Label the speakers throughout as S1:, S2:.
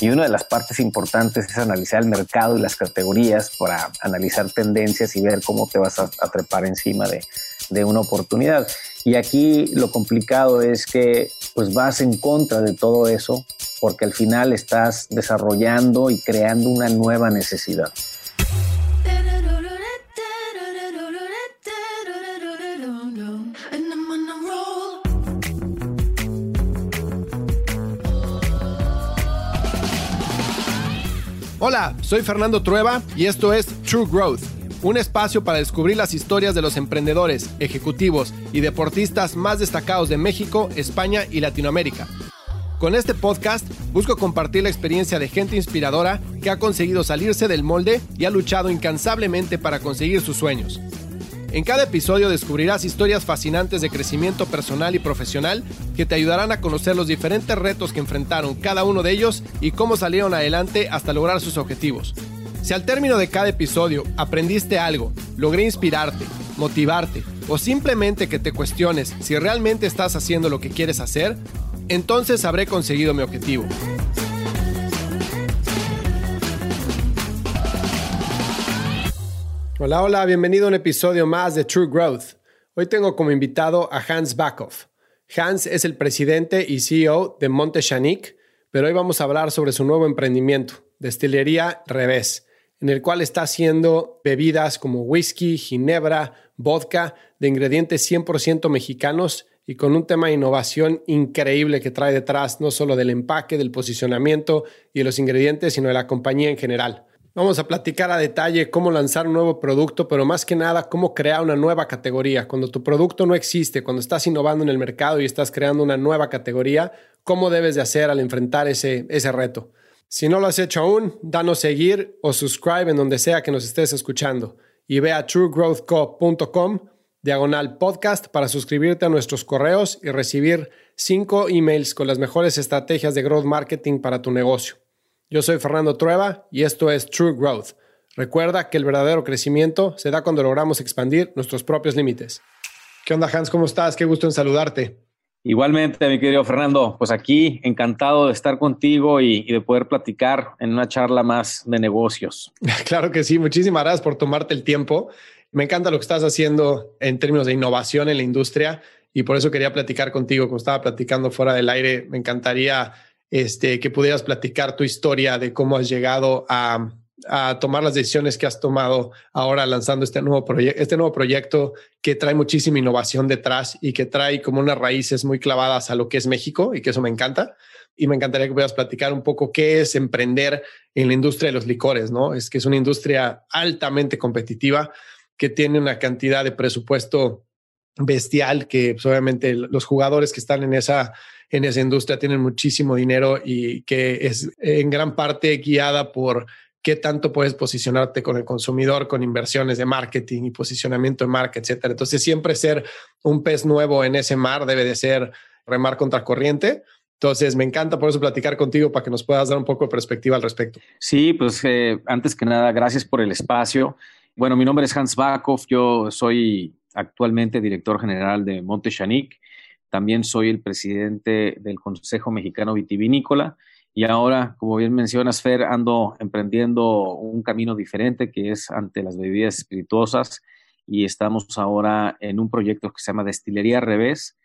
S1: Y una de las partes importantes es analizar el mercado y las categorías para analizar tendencias y ver cómo te vas a, trepar encima de, de, una oportunidad. Y aquí lo complicado es que pues vas en contra de todo eso porque al final estás desarrollando y creando una nueva necesidad.
S2: Soy Fernando Trueba y esto es True Growth, un espacio para descubrir las historias de los emprendedores, ejecutivos y deportistas más destacados de México, España y Latinoamérica. Con este podcast busco compartir la experiencia de gente inspiradora que ha conseguido salirse del molde y ha luchado incansablemente para conseguir sus sueños. En cada episodio descubrirás historias fascinantes de crecimiento personal y profesional que te ayudarán a conocer los diferentes retos que enfrentaron cada uno de ellos y cómo salieron adelante hasta lograr sus objetivos. Si al término de cada episodio aprendiste algo, logré inspirarte, motivarte o simplemente que te cuestiones si realmente estás haciendo lo que quieres hacer, entonces habré conseguido mi objetivo. Hola, hola, bienvenido a un episodio más de True Growth. Hoy tengo como invitado a Hans Backhoff. Hans es el presidente y CEO de Monte Chanic, pero hoy vamos a hablar sobre su nuevo emprendimiento, Destilería Revés, en el cual está haciendo bebidas como whisky, ginebra, vodka, de ingredientes 100% mexicanos y con un tema de innovación increíble que trae detrás, no solo del empaque, del posicionamiento y de los ingredientes, sino de la compañía en general. Vamos a platicar a detalle cómo lanzar un nuevo producto, pero más que nada cómo crear una nueva categoría. Cuando tu producto no existe, cuando estás innovando en el mercado y estás creando una nueva categoría, cómo debes de hacer al enfrentar ese, ese reto. Si no lo has hecho aún, danos seguir o subscribe en donde sea que nos estés escuchando y ve a truegrowthco.com diagonal podcast para suscribirte a nuestros correos y recibir cinco emails con las mejores estrategias de growth marketing para tu negocio. Yo soy Fernando Trueba y esto es True Growth. Recuerda que el verdadero crecimiento se da cuando logramos expandir nuestros propios límites. ¿Qué onda, Hans? ¿Cómo estás? Qué gusto en saludarte.
S1: Igualmente, mi querido Fernando, pues aquí encantado de estar contigo y, de poder platicar en una charla más de negocios.
S2: Claro que sí, muchísimas gracias por tomarte el tiempo. Me encanta lo que estás haciendo en términos de innovación en la industria y por eso quería platicar contigo. Como estaba platicando fuera del aire, me encantaría este, que pudieras platicar tu historia de cómo has llegado a, tomar las decisiones que has tomado ahora lanzando este nuevo, este nuevo proyecto que trae muchísima innovación detrás y que trae como unas raíces muy clavadas a lo que es México y que eso me encanta. Y me encantaría que pudieras platicar un poco qué es emprender en la industria de los licores, ¿no? Es que es una industria altamente competitiva que tiene una cantidad de presupuesto bestial que pues, obviamente los jugadores que están en esa en esa industria tienen muchísimo dinero y que es en gran parte guiada por qué tanto puedes posicionarte con el consumidor, con inversiones de marketing y posicionamiento de marca, etcétera. Entonces, siempre ser un pez nuevo en ese mar debe de ser remar contra corriente. Entonces, me encanta por eso platicar contigo para que nos puedas dar un poco de perspectiva al respecto.
S1: Sí, pues eh, antes que nada, gracias por el espacio. Bueno, mi nombre es Hans Backhoff, yo soy actualmente director general de Monte Chanic. También soy el presidente del Consejo Mexicano Vitivinícola y ahora, como bien mencionas, Fer, ando emprendiendo un camino diferente que es ante las bebidas espirituosas y estamos ahora en un proyecto que se llama Destilería Revés,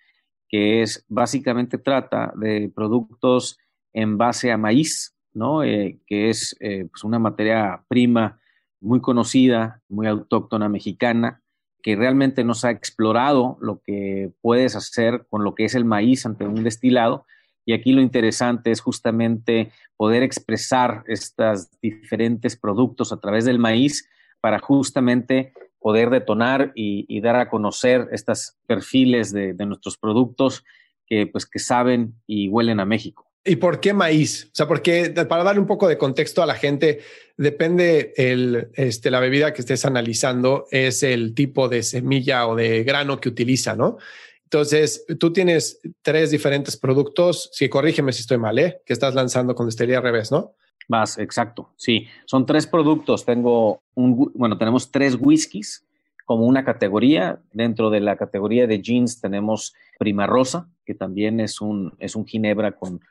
S1: que es básicamente trata de productos en base a maíz, ¿no? Eh, que es eh, pues una materia prima muy conocida, muy autóctona mexicana, que realmente no se ha explorado lo que puedes hacer con lo que es el maíz ante un destilado. Y aquí lo interesante es justamente poder expresar estos diferentes productos a través del maíz para justamente poder detonar y, dar a conocer estos perfiles de, de, nuestros productos que, pues, que saben y huelen a México.
S2: ¿Y por qué maíz? O sea, porque para darle un poco de contexto a la gente, depende el, este, la bebida que estés analizando, es el tipo de semilla o de grano que utiliza, ¿no? Entonces, tú tienes tres diferentes productos, si corrígeme si estoy mal, ¿eh? que estás lanzando con Destilería Revés, ¿no?
S1: Más, exacto. Sí, son tres productos. Tengo un, bueno, tenemos tres whiskies como una categoría. Dentro de la categoría de jeans tenemos Prima Rosa, que también es un, es un ginebra con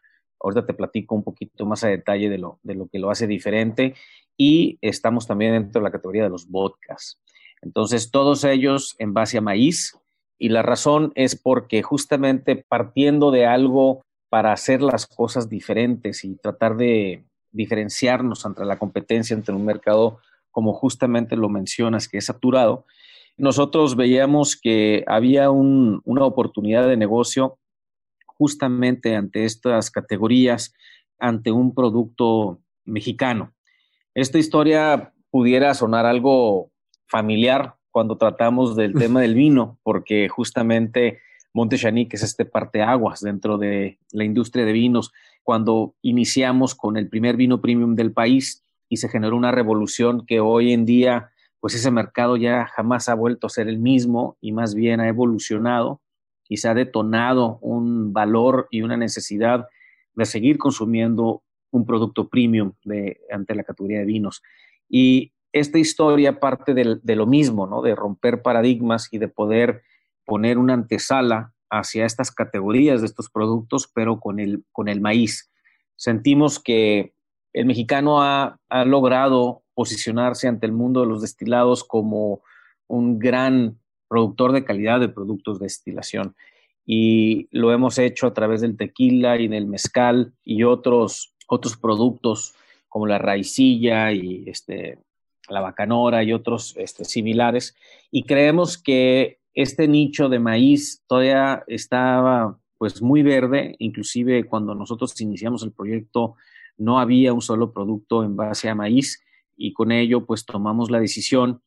S1: Ahorita te platico un poquito más a detalle de lo, de lo que lo hace diferente. Y estamos también dentro de la categoría de los vodkas. Entonces, todos ellos en base a maíz. Y la razón es porque justamente partiendo de algo para hacer las cosas diferentes y tratar de diferenciarnos entre la competencia, entre un mercado como justamente lo mencionas, que es saturado, nosotros veíamos que había una oportunidad de negocio justamente ante estas categorías, ante un producto mexicano. Esta historia pudiera sonar algo familiar cuando tratamos del tema del vino, porque justamente Monte Chanique es este parteaguas dentro de la industria de vinos. Cuando iniciamos con el primer vino premium del país y se generó una revolución que hoy en día pues ese mercado ya jamás ha vuelto a ser el mismo y más bien ha evolucionado y se ha detonado un valor y una necesidad de seguir consumiendo un producto premium ante la categoría de vinos. Y esta historia parte de, de lo mismo, ¿no? de romper paradigmas y de poder poner una antesala hacia estas categorías de estos productos, pero con el, con el maíz. Sentimos que el mexicano ha, ha logrado posicionarse ante el mundo de los destilados como un gran productor de calidad de productos de destilación. Y lo hemos hecho a través del tequila y del mezcal y otros, otros productos como la raicilla y este, la bacanora y otros este, similares. Y creemos que este nicho de maíz todavía estaba pues muy verde, inclusive cuando nosotros iniciamos el proyecto no había un solo producto en base a maíz y con ello pues tomamos la decisión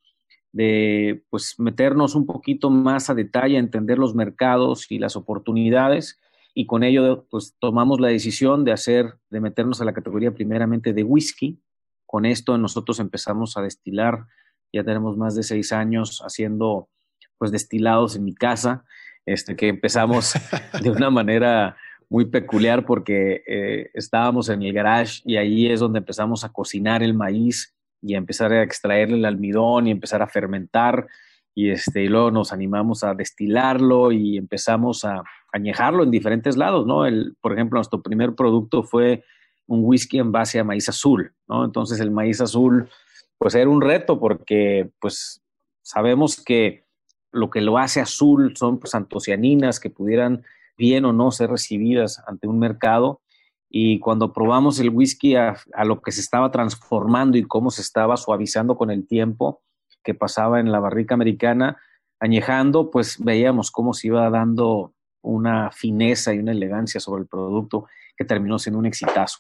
S1: de pues meternos un poquito más a detalle, entender los mercados y las oportunidades y con ello pues tomamos la decisión de hacer, de meternos a la categoría primeramente de whisky. Con esto nosotros empezamos a destilar, ya tenemos más de seis años haciendo pues destilados en mi casa, este, que empezamos de una manera muy peculiar porque eh, estábamos en el garage y ahí es donde empezamos a cocinar el maíz y empezar a extraerle el almidón y empezar a fermentar y, este, y luego nos animamos a destilarlo y empezamos a añejarlo en diferentes lados, ¿no? El, por ejemplo, nuestro primer producto fue un whisky en base a maíz azul, ¿no? Entonces el maíz azul, pues era un reto porque, pues, sabemos que lo que lo hace azul son pues, antocianinas que pudieran bien o no ser recibidas ante un mercado y cuando probamos el whisky a, lo que se estaba transformando y cómo se estaba suavizando con el tiempo que pasaba en la barrica americana, añejando, pues veíamos cómo se iba dando una fineza y una elegancia sobre el producto que terminó siendo un exitazo.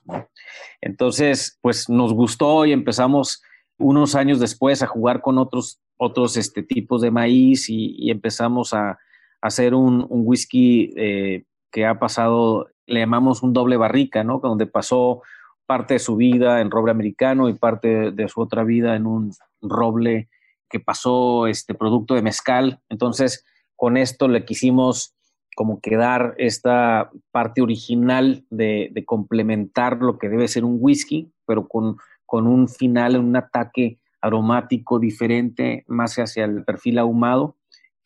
S1: Entonces, pues nos gustó y empezamos unos años después a jugar con otros, otros este, tipos de maíz y, empezamos a, hacer un, whisky eh, que ha pasado le llamamos un doble barrica, ¿no? Donde pasó parte de su vida en roble americano y parte de su otra vida en un roble que pasó este producto de mezcal. Entonces, con esto le quisimos como quedar esta parte original de, complementar lo que debe ser un whisky, pero con, con un final, un ataque aromático diferente, más hacia el perfil ahumado,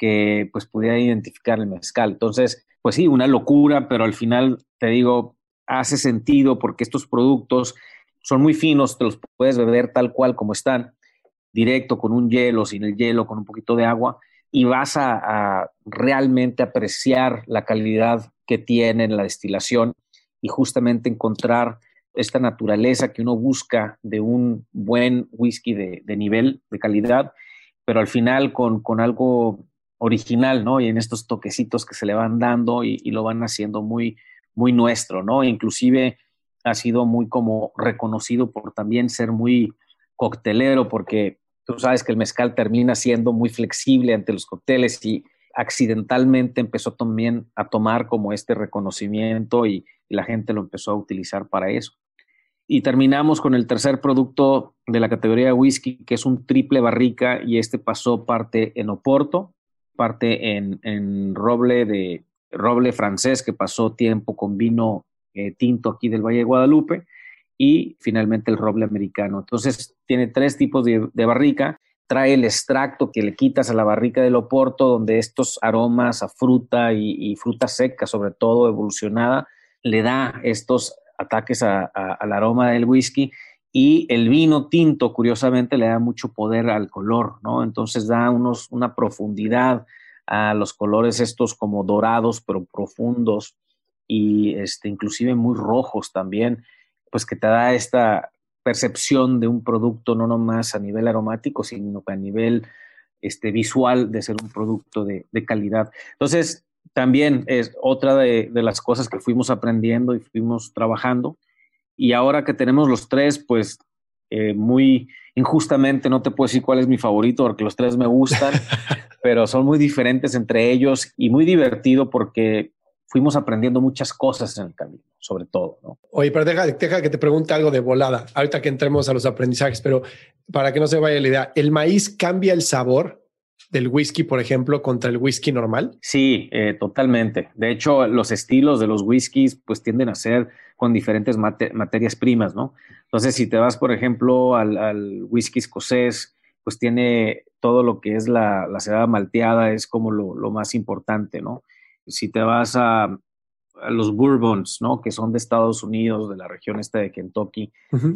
S1: que pues pudiera identificar el mezcal. Entonces, pues sí, una locura, pero al final te digo, hace sentido porque estos productos son muy finos, te los puedes beber tal cual como están, directo, con un hielo, sin el hielo, con un poquito de agua, y vas a, realmente apreciar la calidad que tiene la destilación y justamente encontrar esta naturaleza que uno busca de un buen whisky de, nivel, de calidad, pero al final con, con algo original, ¿no? Y en estos toquecitos que se le van dando y, lo van haciendo muy, muy nuestro, ¿no? Inclusive ha sido muy como reconocido por también ser muy coctelero, porque tú sabes que el mezcal termina siendo muy flexible ante los cócteles y accidentalmente empezó también a tomar como este reconocimiento y, la gente lo empezó a utilizar para eso. Y terminamos con el tercer producto de la categoría whisky, que es un triple barrica, y este pasó parte en Oporto, parte en, roble de roble francés que pasó tiempo con vino eh, tinto aquí del Valle de Guadalupe y finalmente el roble americano. Entonces tiene tres tipos de, barrica. Trae el extracto que le quitas a la barrica del Oporto, donde estos aromas a fruta y, fruta seca, sobre todo evolucionada, le da estos ataques al aroma del whisky y el vino tinto, curiosamente, le da mucho poder al color, ¿no? Entonces da unos, una profundidad a los colores estos como dorados, pero profundos y este, inclusive muy rojos también, pues que te da esta percepción de un producto no nomás a nivel aromático, sino que a nivel este, visual de ser un producto de, calidad. Entonces, también es otra de, las cosas que fuimos aprendiendo y fuimos trabajando. Y ahora que tenemos los tres, pues eh, muy injustamente no te puedo decir cuál es mi favorito porque los tres me gustan, pero son muy diferentes entre ellos y muy divertido porque fuimos aprendiendo muchas cosas en el camino, sobre todo. ¿no?
S2: Oye, pero deja, deja que te pregunte algo de volada, ahorita que entremos a los aprendizajes, pero para que no se vaya la idea, ¿el maíz cambia el sabor del whisky, por ejemplo, contra el whisky normal?
S1: Sí, eh, totalmente. De hecho, los estilos de los whiskies pues tienden a ser con diferentes materias primas, ¿no? Entonces, si te vas, por ejemplo, al, whisky escocés, pues tiene todo lo que es la, la cebada malteada, es como lo, lo más importante, ¿no? si te vas a, los bourbons, ¿no? Que son de Estados Unidos, de la región esta de Kentucky,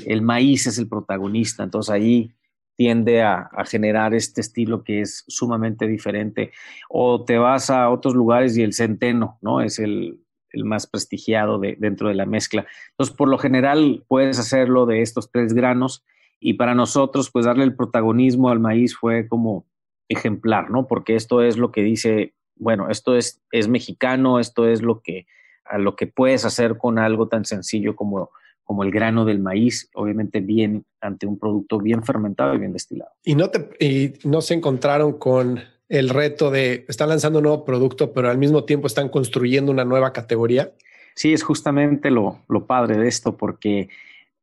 S1: el maíz es el protagonista, entonces ahí tiende a, generar este estilo que es sumamente diferente. O te vas a otros lugares y el centeno, ¿no? Es el, más prestigiado de, dentro de la mezcla. Entonces, por lo general, puedes hacerlo de estos tres granos y para nosotros, pues darle el protagonismo al maíz fue como ejemplar, ¿no? Porque esto es lo que dice bueno, esto es, es mexicano, esto es lo que, a lo que puedes hacer con algo tan sencillo como, como el grano del maíz, obviamente bien ante un producto bien fermentado y bien destilado.
S2: Y no, te, y no se encontraron con el reto de, están lanzando un nuevo producto, pero al mismo tiempo están construyendo una nueva categoría.
S1: Sí, es justamente lo, lo padre de esto, porque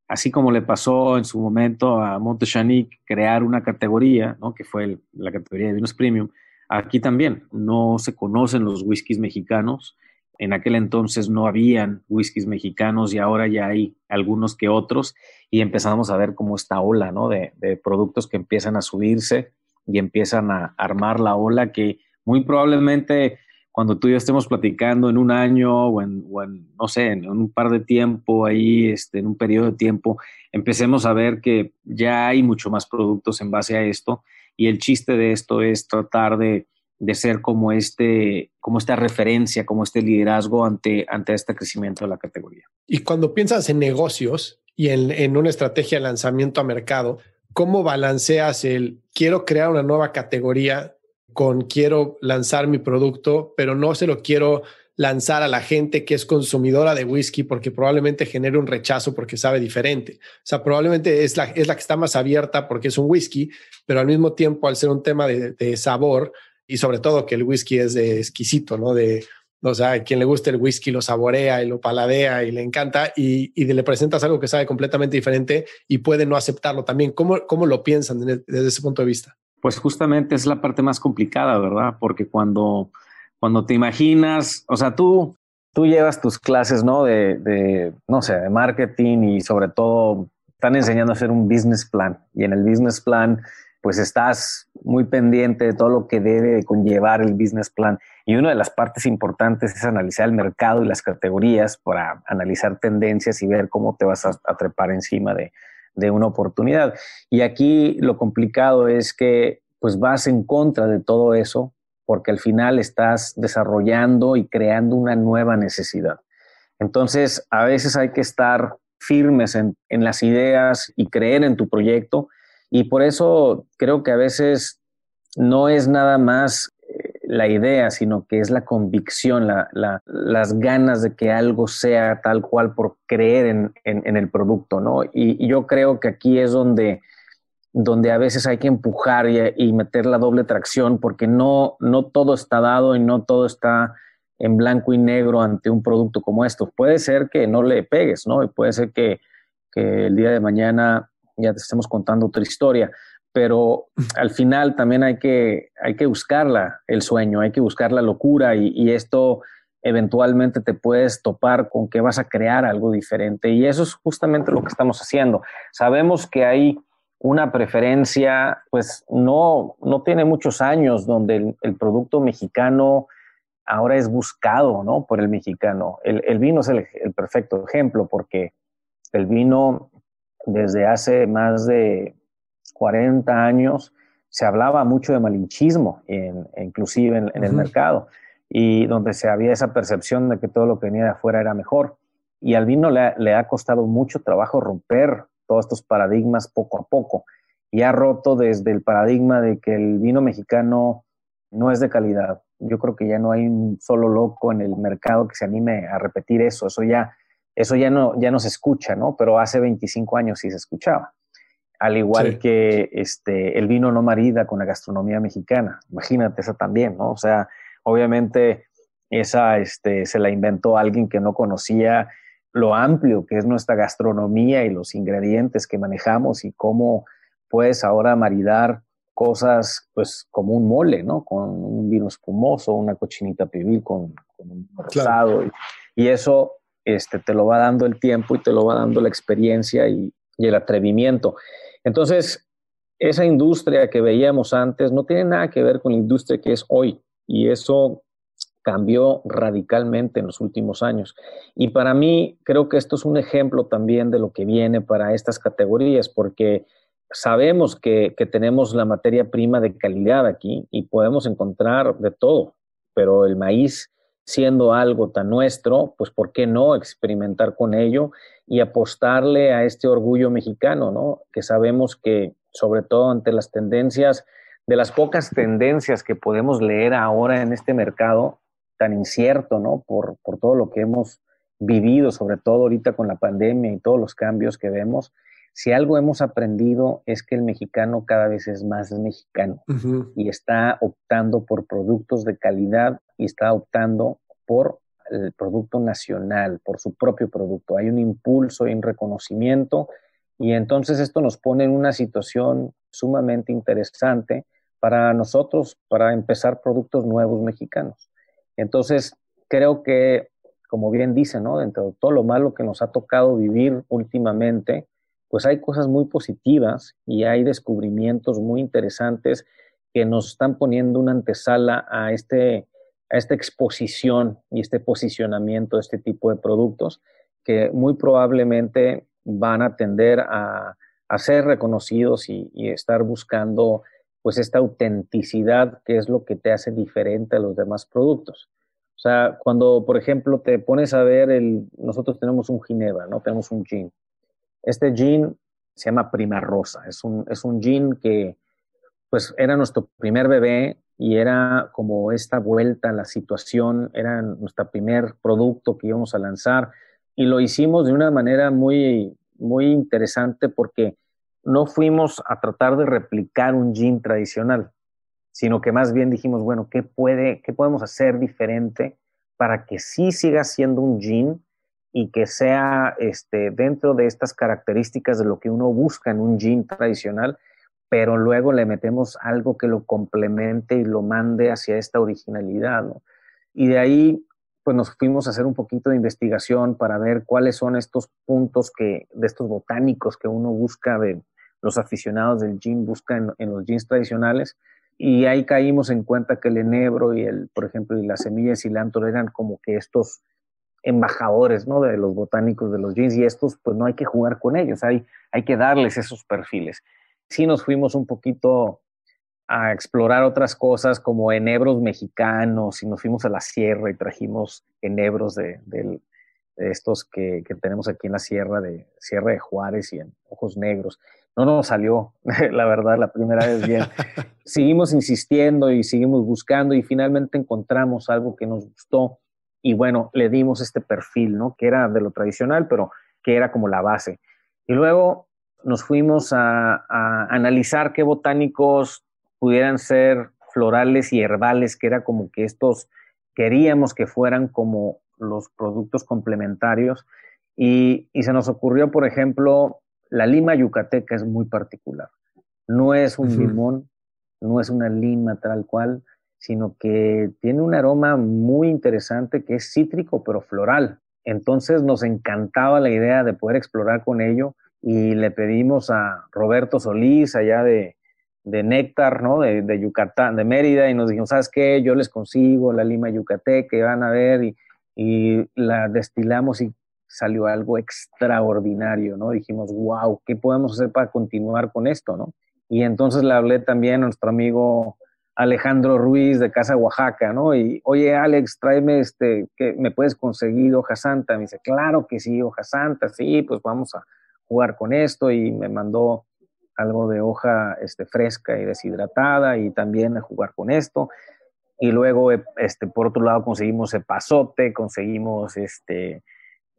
S1: así como le pasó en su momento a Montechanic crear una categoría, ¿no? que fue la categoría de vinos premium, Aquí también no se conocen los whiskies mexicanos. En aquel entonces no habían whiskies mexicanos y ahora ya hay algunos que otros y empezamos a ver como esta ola ¿no? de, productos que empiezan a subirse y empiezan a armar la ola que muy probablemente cuando tú y yo estemos platicando en un año o en, no sé, en un par de tiempo ahí, este, en un periodo de tiempo, empecemos a ver que ya hay mucho más productos en base a esto y el chiste de esto es tratar de, ser como, este, como esta referencia, como este liderazgo ante, ante este crecimiento de la categoría.
S2: Y cuando piensas en negocios y en, en una estrategia de lanzamiento a mercado, ¿cómo balanceas el quiero crear una nueva categoría con quiero lanzar mi producto, pero no se lo quiero lanzar a la gente que es consumidora de whisky porque probablemente genere un rechazo porque sabe diferente. O sea, probablemente es la, es la que está más abierta porque es un whisky, pero al mismo tiempo al ser un tema de, sabor y sobre todo que el whisky es de exquisito, ¿no? De, o sea, quien le gusta el whisky lo saborea y lo paladea y le encanta y, y le presentas algo que sabe completamente diferente y puede no aceptarlo también. ¿Cómo, cómo lo piensan desde ese punto de vista?
S1: Pues justamente es la parte más complicada, ¿verdad? Porque cuando cuando te imaginas, o sea, tú, tú llevas tus clases, ¿no? De, de, no sé, de marketing y sobre todo están enseñando a hacer un business plan. Y en el business plan, pues estás muy pendiente de todo lo que debe conllevar el business plan. Y una de las partes importantes es analizar el mercado y las categorías para analizar tendencias y ver cómo te vas a, a trepar encima de, de una oportunidad. Y aquí lo complicado es que pues vas en contra de todo eso porque al final estás desarrollando y creando una nueva necesidad. Entonces, a veces hay que estar firmes en, las ideas y creer en tu proyecto. Y por eso creo que a veces no es nada más eh, la idea, sino que es la convicción, las ganas de que algo sea tal cual por creer en, el producto, ¿no? y, yo creo que aquí es donde donde a veces hay que empujar y, meter la doble tracción porque no, no todo está dado y no todo está en blanco y negro ante un producto como esto. Puede ser que no le pegues, ¿no? Y puede ser que, el día de mañana ya te estemos contando otra historia, pero al final también hay que, hay que buscarla, el sueño, hay que buscar la locura y, y esto eventualmente te puedes topar con que vas a crear algo diferente y eso es justamente lo que estamos haciendo. Sabemos que hay una preferencia, pues no, no tiene muchos años donde el, producto mexicano ahora es buscado, ¿no? Por el mexicano. El, vino es el, perfecto ejemplo porque el vino desde hace más de 40 años se hablaba mucho de malinchismo, inclusive en, el mercado, y donde se había esa percepción de que todo lo que venía de afuera era mejor. Y al vino le, ha costado mucho trabajo romper todos estos paradigmas poco a poco. Y ha roto desde el paradigma de que el vino mexicano no es de calidad. Yo creo que ya no hay un solo loco en el mercado que se anime a repetir eso. Eso ya, eso ya no, ya no se escucha, ¿no? Pero hace 25 años sí se escuchaba. Al igual que este, el vino no marida con la gastronomía mexicana. Imagínate esa también, ¿no? O sea, obviamente esa este, se la inventó alguien que no conocía lo amplio que es nuestra gastronomía y los ingredientes que manejamos y cómo puedes ahora maridar cosas pues como un mole, ¿no? Con un vino espumoso, una cochinita pibil con, un rosado y, eso este, te lo va dando el tiempo y te lo va dando la experiencia y, y el atrevimiento. Entonces, esa industria que veíamos antes no tiene nada que ver con la industria que es hoy y eso cambió radicalmente en los últimos años. Y para mí creo que esto es un ejemplo también de lo que viene para estas categorías, porque sabemos que, tenemos la materia prima de calidad aquí y podemos encontrar de todo, pero el maíz siendo algo tan nuestro, pues ¿por qué no experimentar con ello y apostarle a este orgullo mexicano, ¿no? Que sabemos que sobre todo ante las tendencias, de las pocas tendencias que podemos leer ahora en este mercado, tan incierto, ¿no? Por, por todo lo que hemos vivido, sobre todo ahorita con la pandemia y todos los cambios que vemos, si algo hemos aprendido es que el mexicano cada vez es más mexicano y está optando por productos de calidad y está optando por el producto nacional, por su propio producto. Hay un impulso y un reconocimiento y entonces esto nos pone en una situación sumamente interesante para nosotros, para empezar productos nuevos mexicanos. Entonces, creo que, como bien dice, ¿no? Dentro de todo lo malo que nos ha tocado vivir últimamente, pues hay cosas muy positivas y hay descubrimientos muy interesantes que nos están poniendo una antesala a, este, a esta exposición y este posicionamiento de este tipo de productos que muy probablemente van a tender a, ser reconocidos y, y, estar buscando pues esta autenticidad que es lo que te hace diferente a los demás productos. O sea, cuando, por ejemplo, te pones a ver el, nosotros tenemos un ginebra, ¿no? Tenemos un gin. Este gin se llama Prima Rosa. Es un, es un gin que, pues, era nuestro primer bebé y era como esta vuelta a la situación, era nuestro primer producto que íbamos a lanzar y lo hicimos de una manera muy, muy interesante porque no fuimos a tratar de replicar un gin tradicional, sino que más bien dijimos, bueno, ¿qué, puede, qué podemos hacer diferente para que sí siga siendo un gin y que sea este, dentro de estas características de lo que uno busca en un gin tradicional, pero luego le metemos algo que lo complemente y lo mande hacia esta originalidad, Y de ahí, pues nos fuimos a hacer un poquito de investigación para ver cuáles son estos puntos que, de estos botánicos que uno busca de, los aficionados del gin buscan en, los jeans tradicionales. Y ahí caímos en cuenta que el enebro y el, por ejemplo, y la semilla de cilantro eran como que estos embajadores, ¿no? De los botánicos de los jeans y estos, pues no hay que jugar con ellos, hay, hay que darles esos perfiles. Sí nos fuimos un poquito a explorar otras cosas como enebros mexicanos y nos fuimos a la sierra y trajimos enebros de, de, estos que, que, tenemos aquí en la sierra de Sierra de Juárez y en Ojos Negros no nos salió, la verdad, la primera vez bien. seguimos insistiendo y seguimos buscando y finalmente encontramos algo que nos gustó y bueno, le dimos este perfil, ¿no? Que era de lo tradicional, pero que era como la base. Y luego nos fuimos a, a analizar qué botánicos pudieran ser florales y herbales, que era como que estos queríamos que fueran como los productos complementarios. Y, y se nos ocurrió, por ejemplo, la lima yucateca es muy particular. No es un limón, no es una lima tal cual, sino que tiene un aroma muy interesante que es cítrico pero floral. Entonces nos encantaba la idea de poder explorar con ello y le pedimos a Roberto Solís allá de, de néctar, ¿no? De, de, Yucatán, de Mérida, y nos dijimos, ¿sabes qué? Yo les consigo la lima yucateca, van a ver, y, y la destilamos y salió algo extraordinario, ¿no? Dijimos, wow, ¿qué podemos hacer para continuar con esto, ¿no? Y entonces le hablé también a nuestro amigo Alejandro Ruiz de Casa Oaxaca, ¿no? Y, oye, Alex, tráeme este, que me puedes conseguir hoja santa. Me dice, claro que sí, hoja santa, sí, pues vamos a jugar con esto. Y me mandó algo de hoja este, fresca y deshidratada y también a jugar con esto. Y luego, este, por otro lado, conseguimos epazote, conseguimos este,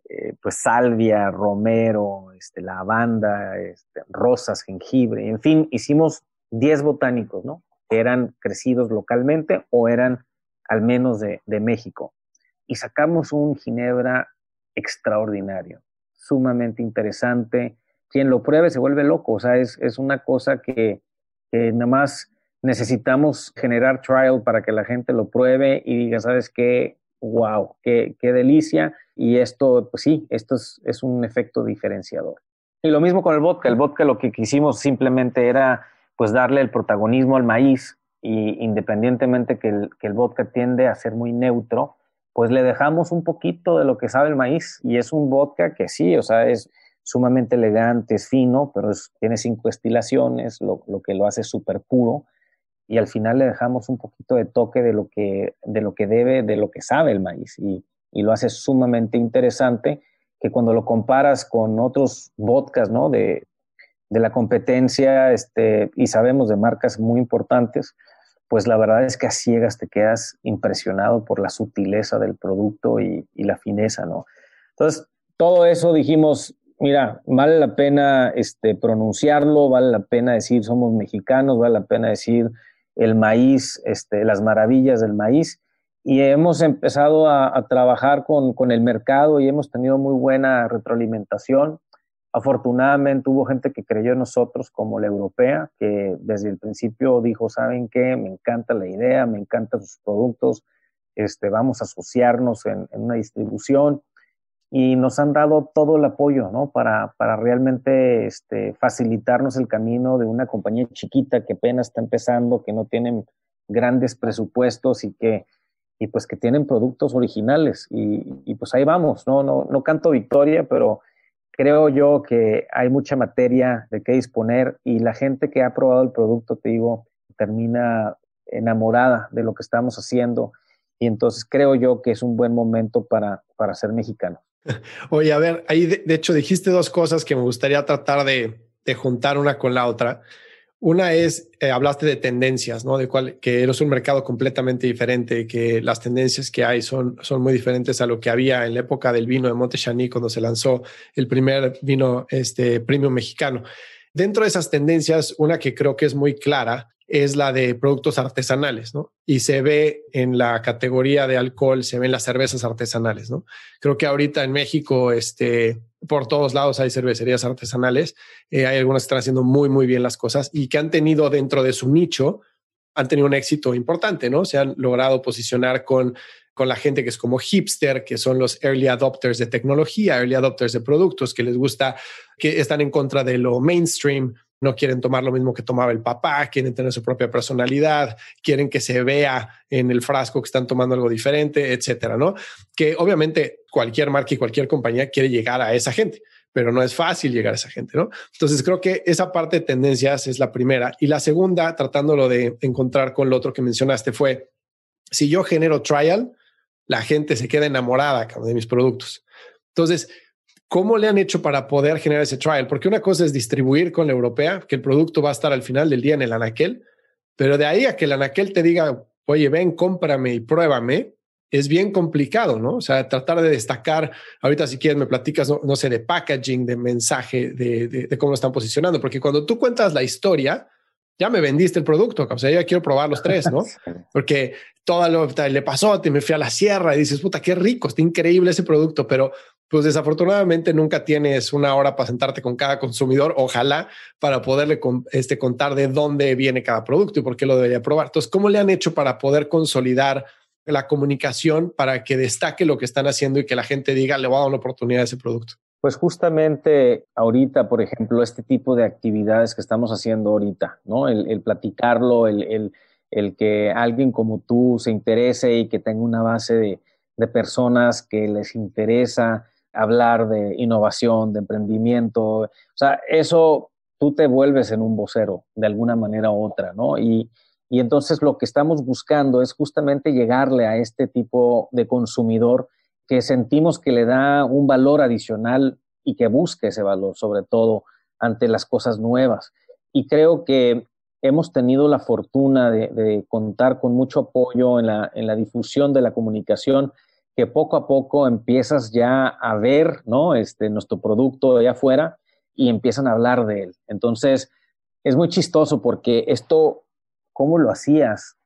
S1: eh, pues salvia, romero, este, lavanda, este, rosas, jengibre, en fin, hicimos 10 botánicos, ¿no? Que eran crecidos localmente o eran al menos de, de México. Y sacamos un ginebra extraordinario, sumamente interesante, quien lo pruebe se vuelve loco, o sea, es, es una cosa que, nada más necesitamos generar trial para que la gente lo pruebe y diga, ¿sabes qué? ¡Wow! ¡Qué, qué delicia! Y esto, pues sí, esto es, es, un efecto diferenciador. Y lo mismo con el vodka. El vodka lo que quisimos simplemente era pues darle el protagonismo al maíz y independientemente que el, que el vodka tiende a ser muy neutro, pues le dejamos un poquito de lo que sabe el maíz y es un vodka que sí, o sea, es, sumamente elegante, es fino, pero tiene cinco estilaciones, lo, que lo hace súper puro. Y al final le dejamos un poquito de toque de lo que, de lo que debe, de lo que sabe el maíz. Y, lo hace sumamente interesante que cuando lo comparas con otros vodkas, ¿no? De, la competencia, este, y sabemos de marcas muy importantes, pues la verdad es que a ciegas te quedas impresionado por la sutileza del producto y, la fineza, ¿no? Entonces, todo eso dijimos, mira, vale la pena este, pronunciarlo, vale la pena decir somos mexicanos, vale la pena decir el maíz, este, las maravillas del maíz. Y hemos empezado a, trabajar con, con, el mercado y hemos tenido muy buena retroalimentación. Afortunadamente hubo gente que creyó en nosotros como la europea, que desde el principio dijo, ¿saben qué? Me encanta la idea, me encantan sus productos, este, vamos a asociarnos en, en una distribución y nos han dado todo el apoyo, ¿no? Para, para realmente este, facilitarnos el camino de una compañía chiquita que apenas está empezando, que no tienen grandes presupuestos y que, y pues que tienen productos originales. Y, y pues ahí vamos, ¿no? ¿no? No canto victoria, pero creo yo que hay mucha materia de qué disponer y la gente que ha probado el producto, te digo, termina enamorada de lo que estamos haciendo. Y entonces creo yo que es un buen momento para, para ser mexicano.
S2: Oye, a ver, ahí de, hecho dijiste dos cosas que me gustaría tratar de, juntar una con la otra. Una es, eh, hablaste de tendencias, ¿no? De cuál, que eres un mercado completamente diferente, que las tendencias que hay son, son muy diferentes a lo que había en la época del vino de Montechaní cuando se lanzó el primer vino este, premium mexicano. Dentro de esas tendencias, una que creo que es muy clara es la de productos artesanales, ¿no? Y se ve en la categoría de alcohol, se ven las cervezas artesanales, ¿no? Creo que ahorita en México, este, por todos lados hay cervecerías artesanales, eh, hay algunas que están haciendo muy, muy bien las cosas y que han tenido dentro de su nicho, han tenido un éxito importante, ¿no? Se han logrado posicionar con con la gente que es como hipster, que son los early adopters de tecnología, early adopters de productos, que les gusta, que están en contra de lo mainstream, no quieren tomar lo mismo que tomaba el papá, quieren tener su propia personalidad, quieren que se vea en el frasco que están tomando algo diferente, etcétera, ¿no? Que obviamente cualquier marca y cualquier compañía quiere llegar a esa gente, pero no es fácil llegar a esa gente, ¿no? Entonces creo que esa parte de tendencias es la primera. Y la segunda, tratándolo de encontrar con lo otro que mencionaste, fue, si yo genero trial, la gente se queda enamorada de mis productos. Entonces, ¿Cómo le han hecho para poder generar ese trial? Porque una cosa es distribuir con la europea, que el producto va a estar al final del día en el anaquel, pero de ahí a que el anaquel te diga, oye, ven, cómprame y pruébame, es bien complicado, ¿no? O sea, tratar de destacar, ahorita si quieres me platicas, no, sé, de packaging, de mensaje, de, de, cómo lo están posicionando, porque cuando tú cuentas la historia, ya me vendiste el producto, o sea, ya quiero probar los tres, ¿no? Porque todo lo le pasó, te me fui a la sierra y dices, puta, qué rico, está increíble ese producto, pero pues desafortunadamente nunca tienes una hora para sentarte con cada consumidor, ojalá, para poderle este, contar de dónde viene cada producto y por qué lo debería probar. Entonces, ¿cómo le han hecho para poder consolidar la comunicación para que destaque lo que están haciendo y que la gente diga, le voy a dar una oportunidad a ese producto?
S1: Pues justamente ahorita, por ejemplo, este tipo de actividades que estamos haciendo ahorita, ¿no? El, platicarlo, el, que alguien como tú se interese y que tenga una base de, de personas que les interesa hablar de innovación, de emprendimiento. O sea, eso tú te vuelves en un vocero de alguna manera u otra, ¿no? Y, y entonces lo que estamos buscando es justamente llegarle a este tipo de consumidor que sentimos que le da un valor adicional y que busque ese valor, sobre todo ante las cosas nuevas. Y creo que hemos tenido la fortuna de, contar con mucho apoyo en la, en la, difusión de la comunicación, que poco a poco empiezas ya a ver ¿no? este, nuestro producto allá afuera y empiezan a hablar de él. Entonces, es muy chistoso porque esto, ¿cómo lo hacías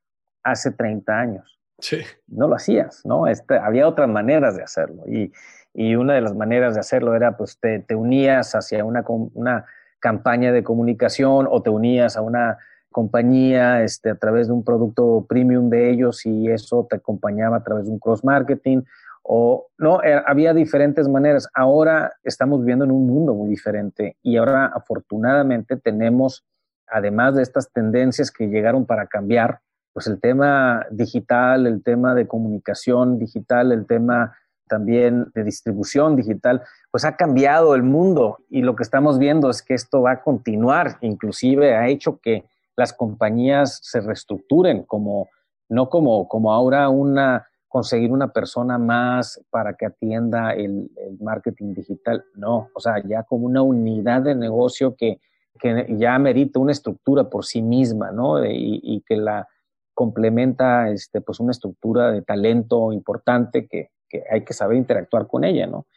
S1: hace 30 años?
S2: Sí.
S1: No lo hacías, ¿no? Este, había otras maneras de hacerlo y, y, una de las maneras de hacerlo era, pues, te, te unías hacia una, una, campaña de comunicación o te unías a una compañía este, a través de un producto premium de ellos y eso te acompañaba a través de un cross marketing o no, eh, había diferentes maneras. Ahora estamos viviendo en un mundo muy diferente y ahora afortunadamente tenemos, además de estas tendencias que llegaron para cambiar, pues el tema digital, el tema de comunicación digital, el tema también de distribución digital, pues ha cambiado el mundo. Y lo que estamos viendo es que esto va a continuar, inclusive ha hecho que las compañías se reestructuren como no como, como ahora una conseguir una persona más para que atienda el, marketing digital, no, o sea, ya como una unidad de negocio que, que ya merita una estructura por sí misma, ¿no? Y, que la, complementa este, pues una estructura de talento importante que, que, hay que saber interactuar con ella, ¿no?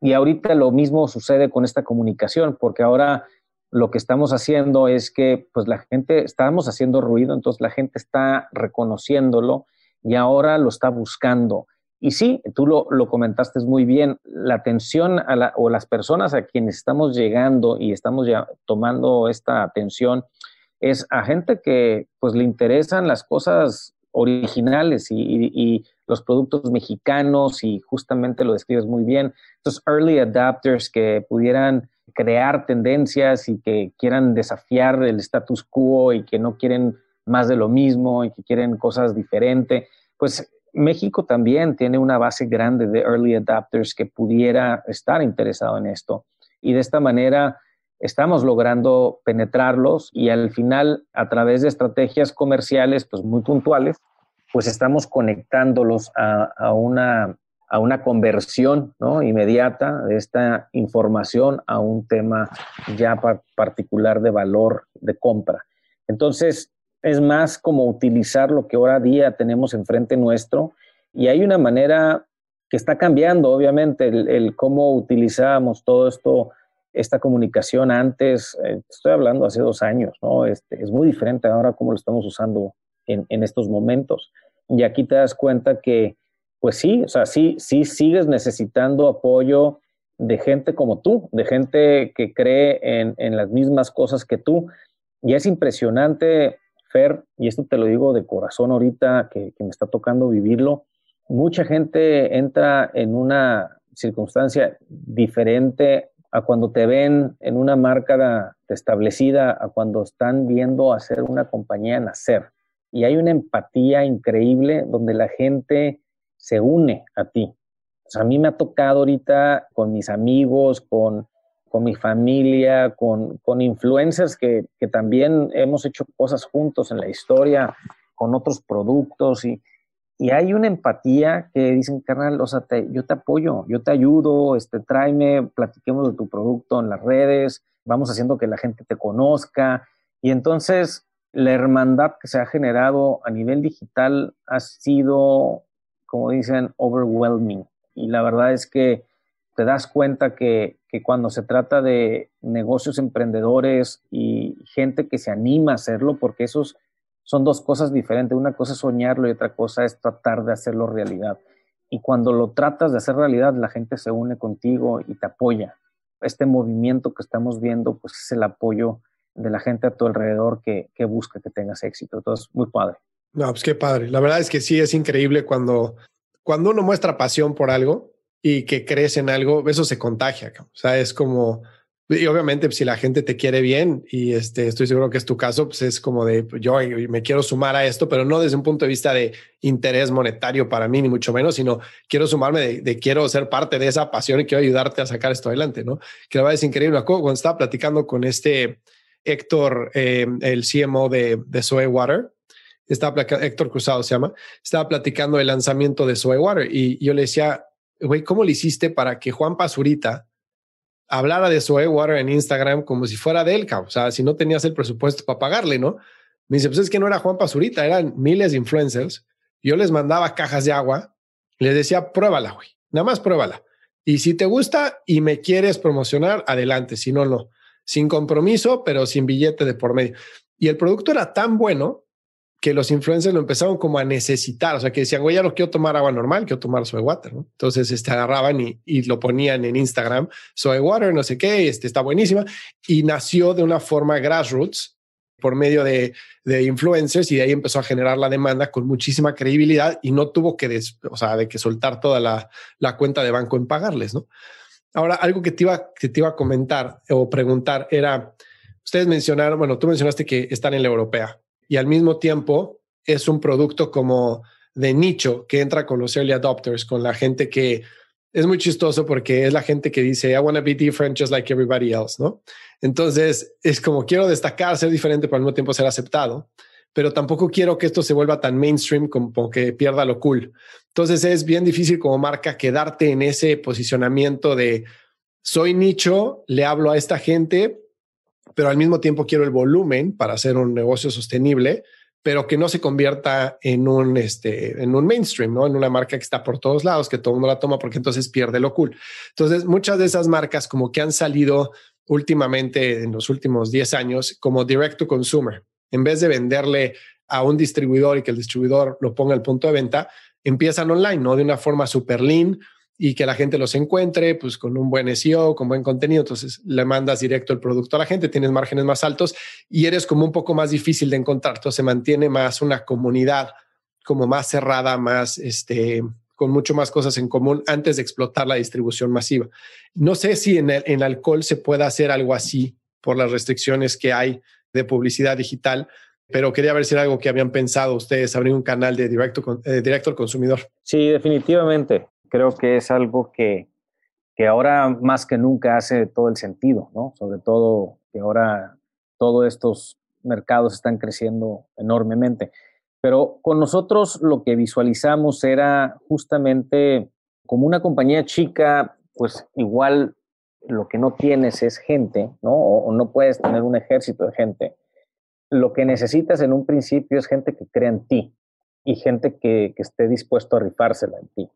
S1: Y ahorita lo mismo sucede con esta comunicación, porque ahora lo que estamos haciendo es que pues la gente, estamos haciendo ruido, entonces la gente está reconociéndolo y ahora lo está buscando. Y sí, tú lo, lo comentaste muy bien, la atención a la, o las personas a quienes estamos llegando y estamos ya tomando esta atención, es a gente que pues le interesan las cosas originales y, los productos mexicanos y justamente lo describes muy bien. Estos early adapters que pudieran crear tendencias y que quieran desafiar el status quo y que no quieren más de lo mismo y que quieren cosas diferentes. Pues México también tiene una base grande de early adapters que pudiera estar interesado en esto. Y de esta manera estamos logrando penetrarlos y al final, a través de estrategias comerciales pues muy puntuales, pues estamos conectándolos a, una, a una conversión ¿no? inmediata de esta información a un tema ya particular de valor de compra. Entonces, es más como utilizar lo que ahora día tenemos enfrente nuestro y hay una manera que está cambiando, obviamente, el, cómo utilizamos todo esto esta comunicación antes, eh, estoy hablando hace dos años, ¿no? Este, es muy diferente ahora cómo lo estamos usando en, en, estos momentos. Y aquí te das cuenta que, pues sí, o sea, sí, sí sigues necesitando apoyo de gente como tú, de gente que cree en, en las mismas cosas que tú. Y es impresionante, Fer, y esto te lo digo de corazón ahorita que, me está tocando vivirlo, mucha gente entra en una circunstancia diferente a cuando te ven en una marca establecida, a cuando están viendo hacer una compañía nacer. Y hay una empatía increíble donde la gente se une a ti. a mí me ha tocado ahorita con mis amigos, con, con mi familia, con, con influencers que, que también hemos hecho cosas juntos en la historia, con otros productos y, y hay una empatía que dicen, carnal, o sea, yo te apoyo, yo te ayudo, este, tráeme, platiquemos de tu producto en las redes, vamos haciendo que la gente te conozca. Y entonces la hermandad que se ha generado a nivel digital ha sido, como dicen, overwhelming. Y la verdad es que te das cuenta que, que cuando se trata de negocios emprendedores y gente que se anima a hacerlo, porque esos son dos cosas diferentes. Una cosa es soñarlo y otra cosa es tratar de hacerlo realidad. Y cuando lo tratas de hacer realidad, la gente se une contigo y te apoya. Este movimiento que estamos viendo, pues es el apoyo de la gente a tu alrededor que, que busca que tengas éxito. Entonces, muy padre.
S2: No, pues qué padre. La verdad es que sí, es increíble cuando, cuando uno muestra pasión por algo, y que crees en algo, eso se contagia. O sea, es como, y obviamente pues, si la gente te quiere bien y este, estoy seguro que es tu caso, pues es como de pues, yo me quiero sumar a esto, pero no desde un punto de vista de interés monetario para mí, ni mucho menos, sino quiero sumarme de, quiero ser parte de esa pasión y quiero ayudarte a sacar esto adelante, ¿no? Que la verdad es increíble. Cuando estaba platicando con este Héctor, eh, el CMO de, de Soy Water, estaba Héctor Cruzado se llama, estaba platicando el lanzamiento de Soy Water y yo le decía, güey, ¿cómo le hiciste para que Juan Pazurita hablara de Soy Water en Instagram como si fuera de él? O sea, si no tenías el presupuesto para pagarle, ¿no? Me dice, pues es que no era Juan Pazurita, eran miles de influencers. Yo les mandaba cajas de agua, les decía, pruébala, güey, nada más pruébala. Y si te gusta y me quieres promocionar, adelante, si no, no. Sin compromiso, pero sin billete de por medio. Y el producto era tan bueno que los influencers lo empezaron como a necesitar, o sea, que decían, güey, ya no quiero tomar agua normal, quiero tomar soy water, ¿no? Entonces, este, agarraban y, y, lo ponían en Instagram, soy water, no sé qué, este, está buenísima, y nació de una forma grassroots por medio de, de influencers y de ahí empezó a generar la demanda con muchísima credibilidad y no tuvo que, o sea, de que soltar toda la, la cuenta de banco en pagarles, ¿no? Ahora, algo que te iba, que te iba a comentar o preguntar era, ustedes mencionaron, bueno, tú mencionaste que están en la europea, y al mismo tiempo es un producto como de nicho que entra con los early adopters, con la gente que es muy chistoso porque es la gente que dice, I want to be different just like everybody else, ¿no? Entonces es como quiero destacar, ser diferente, pero al mismo tiempo ser aceptado, pero tampoco quiero que esto se vuelva tan mainstream como que pierda lo cool. Entonces es bien difícil como marca quedarte en ese posicionamiento de soy nicho, le hablo a esta gente, pero al mismo tiempo quiero el volumen para hacer un negocio sostenible, pero que no se convierta en un, este, en un mainstream, ¿no? En una marca que está por todos lados, que todo el mundo la toma porque entonces pierde lo cool. Entonces, muchas de esas marcas como que han salido últimamente en los últimos 10 años como direct to consumer. En vez de venderle a un distribuidor y que el distribuidor lo ponga al punto de venta, empiezan online, ¿no? De una forma super lean, y que la gente los encuentre pues con un buen SEO, con buen contenido. Entonces le mandas directo el producto a la gente, tienes márgenes más altos y eres como un poco más difícil de encontrar. Entonces se mantiene más una comunidad como más cerrada, más este, con mucho más cosas en común antes de explotar la distribución masiva. No sé si en, el, en alcohol se puede hacer algo así por las restricciones que hay de publicidad digital, pero quería ver si era algo que habían pensado ustedes, abrir un canal de directo, eh, directo al consumidor.
S1: Sí, definitivamente creo que es algo que, que ahora más que nunca hace todo el sentido, ¿no? Sobre todo que ahora todos estos mercados están creciendo enormemente. Pero con nosotros lo que visualizamos era justamente como una compañía chica, pues igual lo que no tienes es gente, ¿no? O, no puedes tener un ejército de gente. Lo que necesitas en un principio es gente que crea en ti y gente que, que esté dispuesto a rifársela en ti.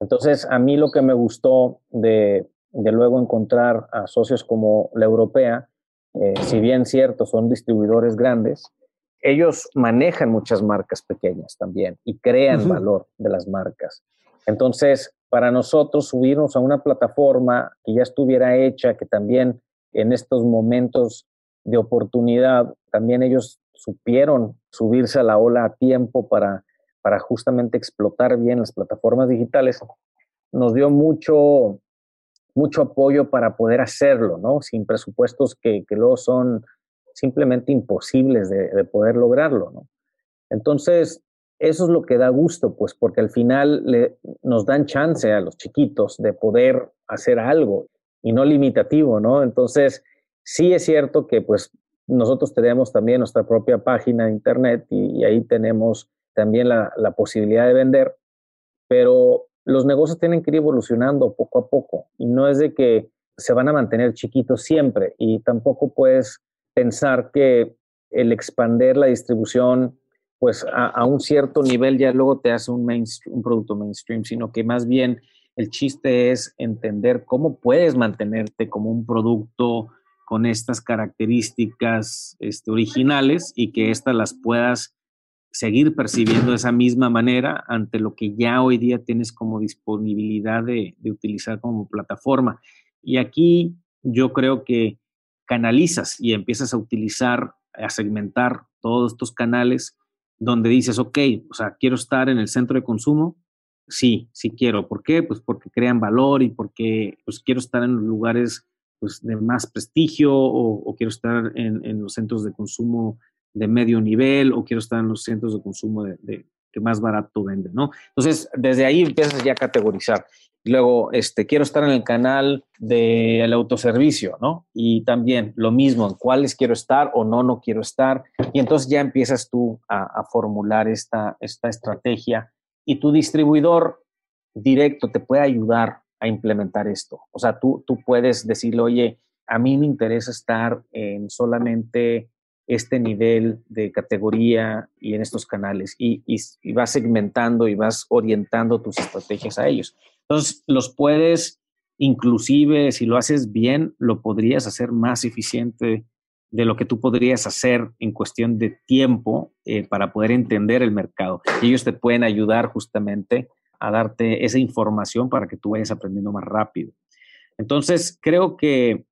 S1: Entonces, a mí lo que me gustó de, luego encontrar a socios como la europea, eh, si bien cierto, son distribuidores grandes, ellos manejan muchas marcas pequeñas también y crean valor de las marcas. Entonces, para nosotros subirnos a una plataforma que ya estuviera hecha, que también en estos momentos de oportunidad, también ellos supieron subirse a la ola a tiempo para para justamente explotar bien las plataformas digitales, nos dio mucho, mucho apoyo para poder hacerlo, ¿no? Sin presupuestos que, que luego son simplemente imposibles de, poder lograrlo, ¿no? Entonces, eso es lo que da gusto, pues, porque al final nos dan chance a los chiquitos de poder hacer algo y no limitativo, ¿no? Entonces, sí es cierto que, pues, nosotros tenemos también nuestra propia página de internet y ahí tenemos también la, posibilidad de vender, pero los negocios tienen que ir evolucionando poco a poco y no es de que se van a mantener chiquitos siempre y tampoco puedes pensar que el expander la distribución pues a, un cierto nivel ya luego te hace un, producto mainstream, sino que más bien el chiste es entender cómo puedes mantenerte como un producto con estas características este, originales y que éstas las puedas seguir percibiendo de esa misma manera ante lo que ya hoy día tienes como disponibilidad de, utilizar como plataforma. Y aquí yo creo que canalizas y empiezas a utilizar, a segmentar todos estos canales donde dices, ok, o sea, quiero estar en el centro de consumo, Sí, sí quiero. ¿Por qué? Pues porque crean valor y porque pues, quiero estar en lugares pues, de más prestigio o, quiero estar en, los centros de consumo de medio nivel o quiero estar en los centros de consumo de, que más barato venden, ¿no? Entonces, desde ahí empiezas ya a categorizar. Luego, este, quiero estar en el canal del autoservicio, ¿no? Y también lo mismo, en cuáles quiero estar o no, no quiero estar. Y entonces ya empiezas tú a, formular esta, esta estrategia y tu distribuidor directo te puede ayudar a implementar esto. O sea, tú, tú puedes decirle, oye, a mí me interesa estar en solamente este nivel de categoría y en estos canales y, y, vas segmentando y vas orientando tus estrategias a ellos. Entonces, los puedes, inclusive si lo haces bien, lo podrías hacer más eficiente de lo que tú podrías hacer en cuestión de tiempo eh, para poder entender el mercado. Ellos te pueden ayudar justamente a darte esa información para que tú vayas aprendiendo más rápido. Entonces, creo que,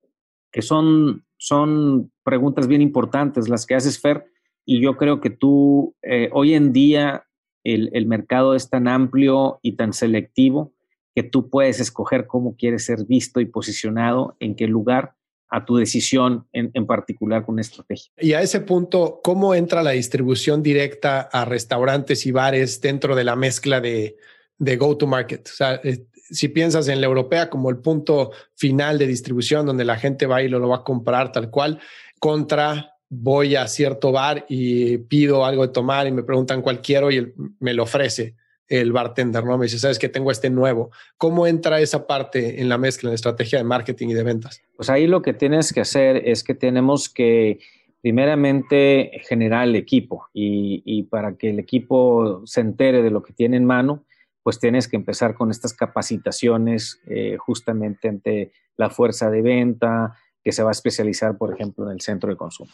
S1: que son son preguntas bien importantes las que haces, Fer, y yo creo que tú, eh, hoy en día, el, mercado es tan amplio y tan selectivo que tú puedes escoger cómo quieres ser visto y posicionado, en qué lugar, a tu decisión en, en, particular con estrategia.
S2: Y a ese punto, ¿cómo entra la distribución directa a restaurantes y bares dentro de la mezcla de, de go-to-market? O sea, eh, si piensas en la europea como el punto final de distribución donde la gente va y lo, va a comprar tal cual, contra voy a cierto bar y pido algo de tomar y me preguntan cuál quiero y me lo ofrece el bartender, ¿no? Me dice, sabes que tengo este nuevo. ¿Cómo entra esa parte en la mezcla, en la estrategia de marketing y de ventas?
S1: Pues ahí lo que tienes que hacer es que tenemos que primeramente generar el equipo y para que el equipo se entere de lo que tiene en mano, pues tienes que empezar con estas capacitaciones eh, justamente ante la fuerza de venta que se va a especializar, por ejemplo, en el centro de consumo.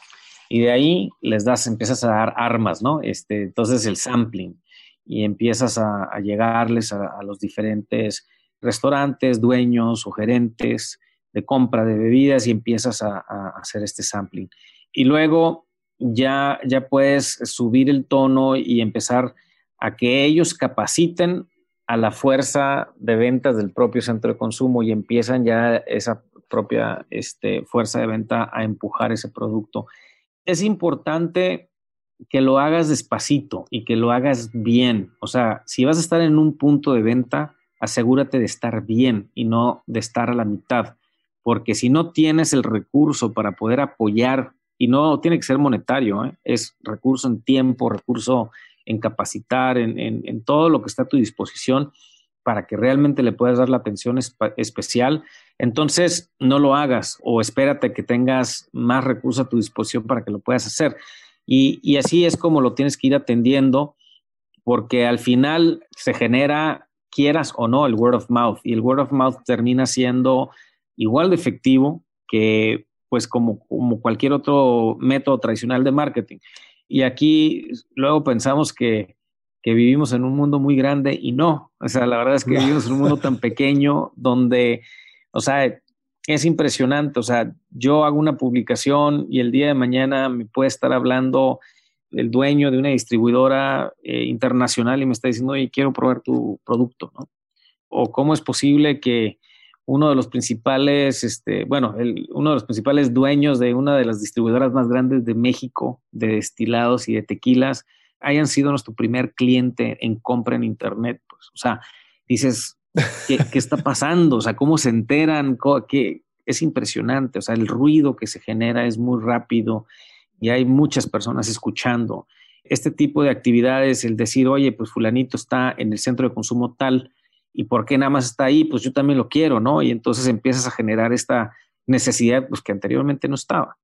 S1: Y de ahí les das, empiezas a dar armas, ¿no? Este, entonces el sampling y empiezas a, llegarles a, los diferentes restaurantes, dueños o gerentes de compra de bebidas y empiezas a, a hacer este sampling. Y luego ya, ya puedes subir el tono y empezar a que ellos capaciten a la fuerza de ventas del propio centro de consumo y empiezan ya esa propia este, fuerza de venta a empujar ese producto. Es importante que lo hagas despacito y que lo hagas bien. O sea, si vas a estar en un punto de venta, asegúrate de estar bien y no de estar a la mitad, porque si no tienes el recurso para poder apoyar, y no tiene que ser monetario, ¿eh? es recurso en tiempo, recurso en capacitar, en, todo lo que está a tu disposición para que realmente le puedas dar la atención especial, entonces no lo hagas o espérate que tengas más recursos a tu disposición para que lo puedas hacer. Y, así es como lo tienes que ir atendiendo, porque al final se genera, quieras o no, el word of mouth, y el word of mouth termina siendo igual de efectivo que pues como cualquier otro método tradicional de marketing. Y aquí luego pensamos que, vivimos en un mundo muy grande y no. O sea, la verdad es que vivimos en un mundo tan pequeño donde, o sea, es impresionante. O sea, yo hago una publicación y el día de mañana me puede estar hablando el dueño de una distribuidora eh, internacional y me está diciendo, oye, quiero probar tu producto, ¿no? O cómo es posible que uno de los principales, este, bueno, uno de los principales dueños de una de las distribuidoras más grandes de México de destilados y de tequilas hayan sido nuestro primer cliente en compra en Internet. Pues, o sea, dices, ¿qué, está pasando? O sea, ¿cómo se enteran? ¿Qué? Es impresionante. O sea, el ruido que se genera es muy rápido y hay muchas personas escuchando. Este tipo de actividades, el decir, oye, pues fulanito está en el centro de consumo tal, ¿Y por qué nada más está ahí? Pues yo también lo quiero, ¿no? Y entonces empiezas a generar esta necesidad pues, que anteriormente no estaba.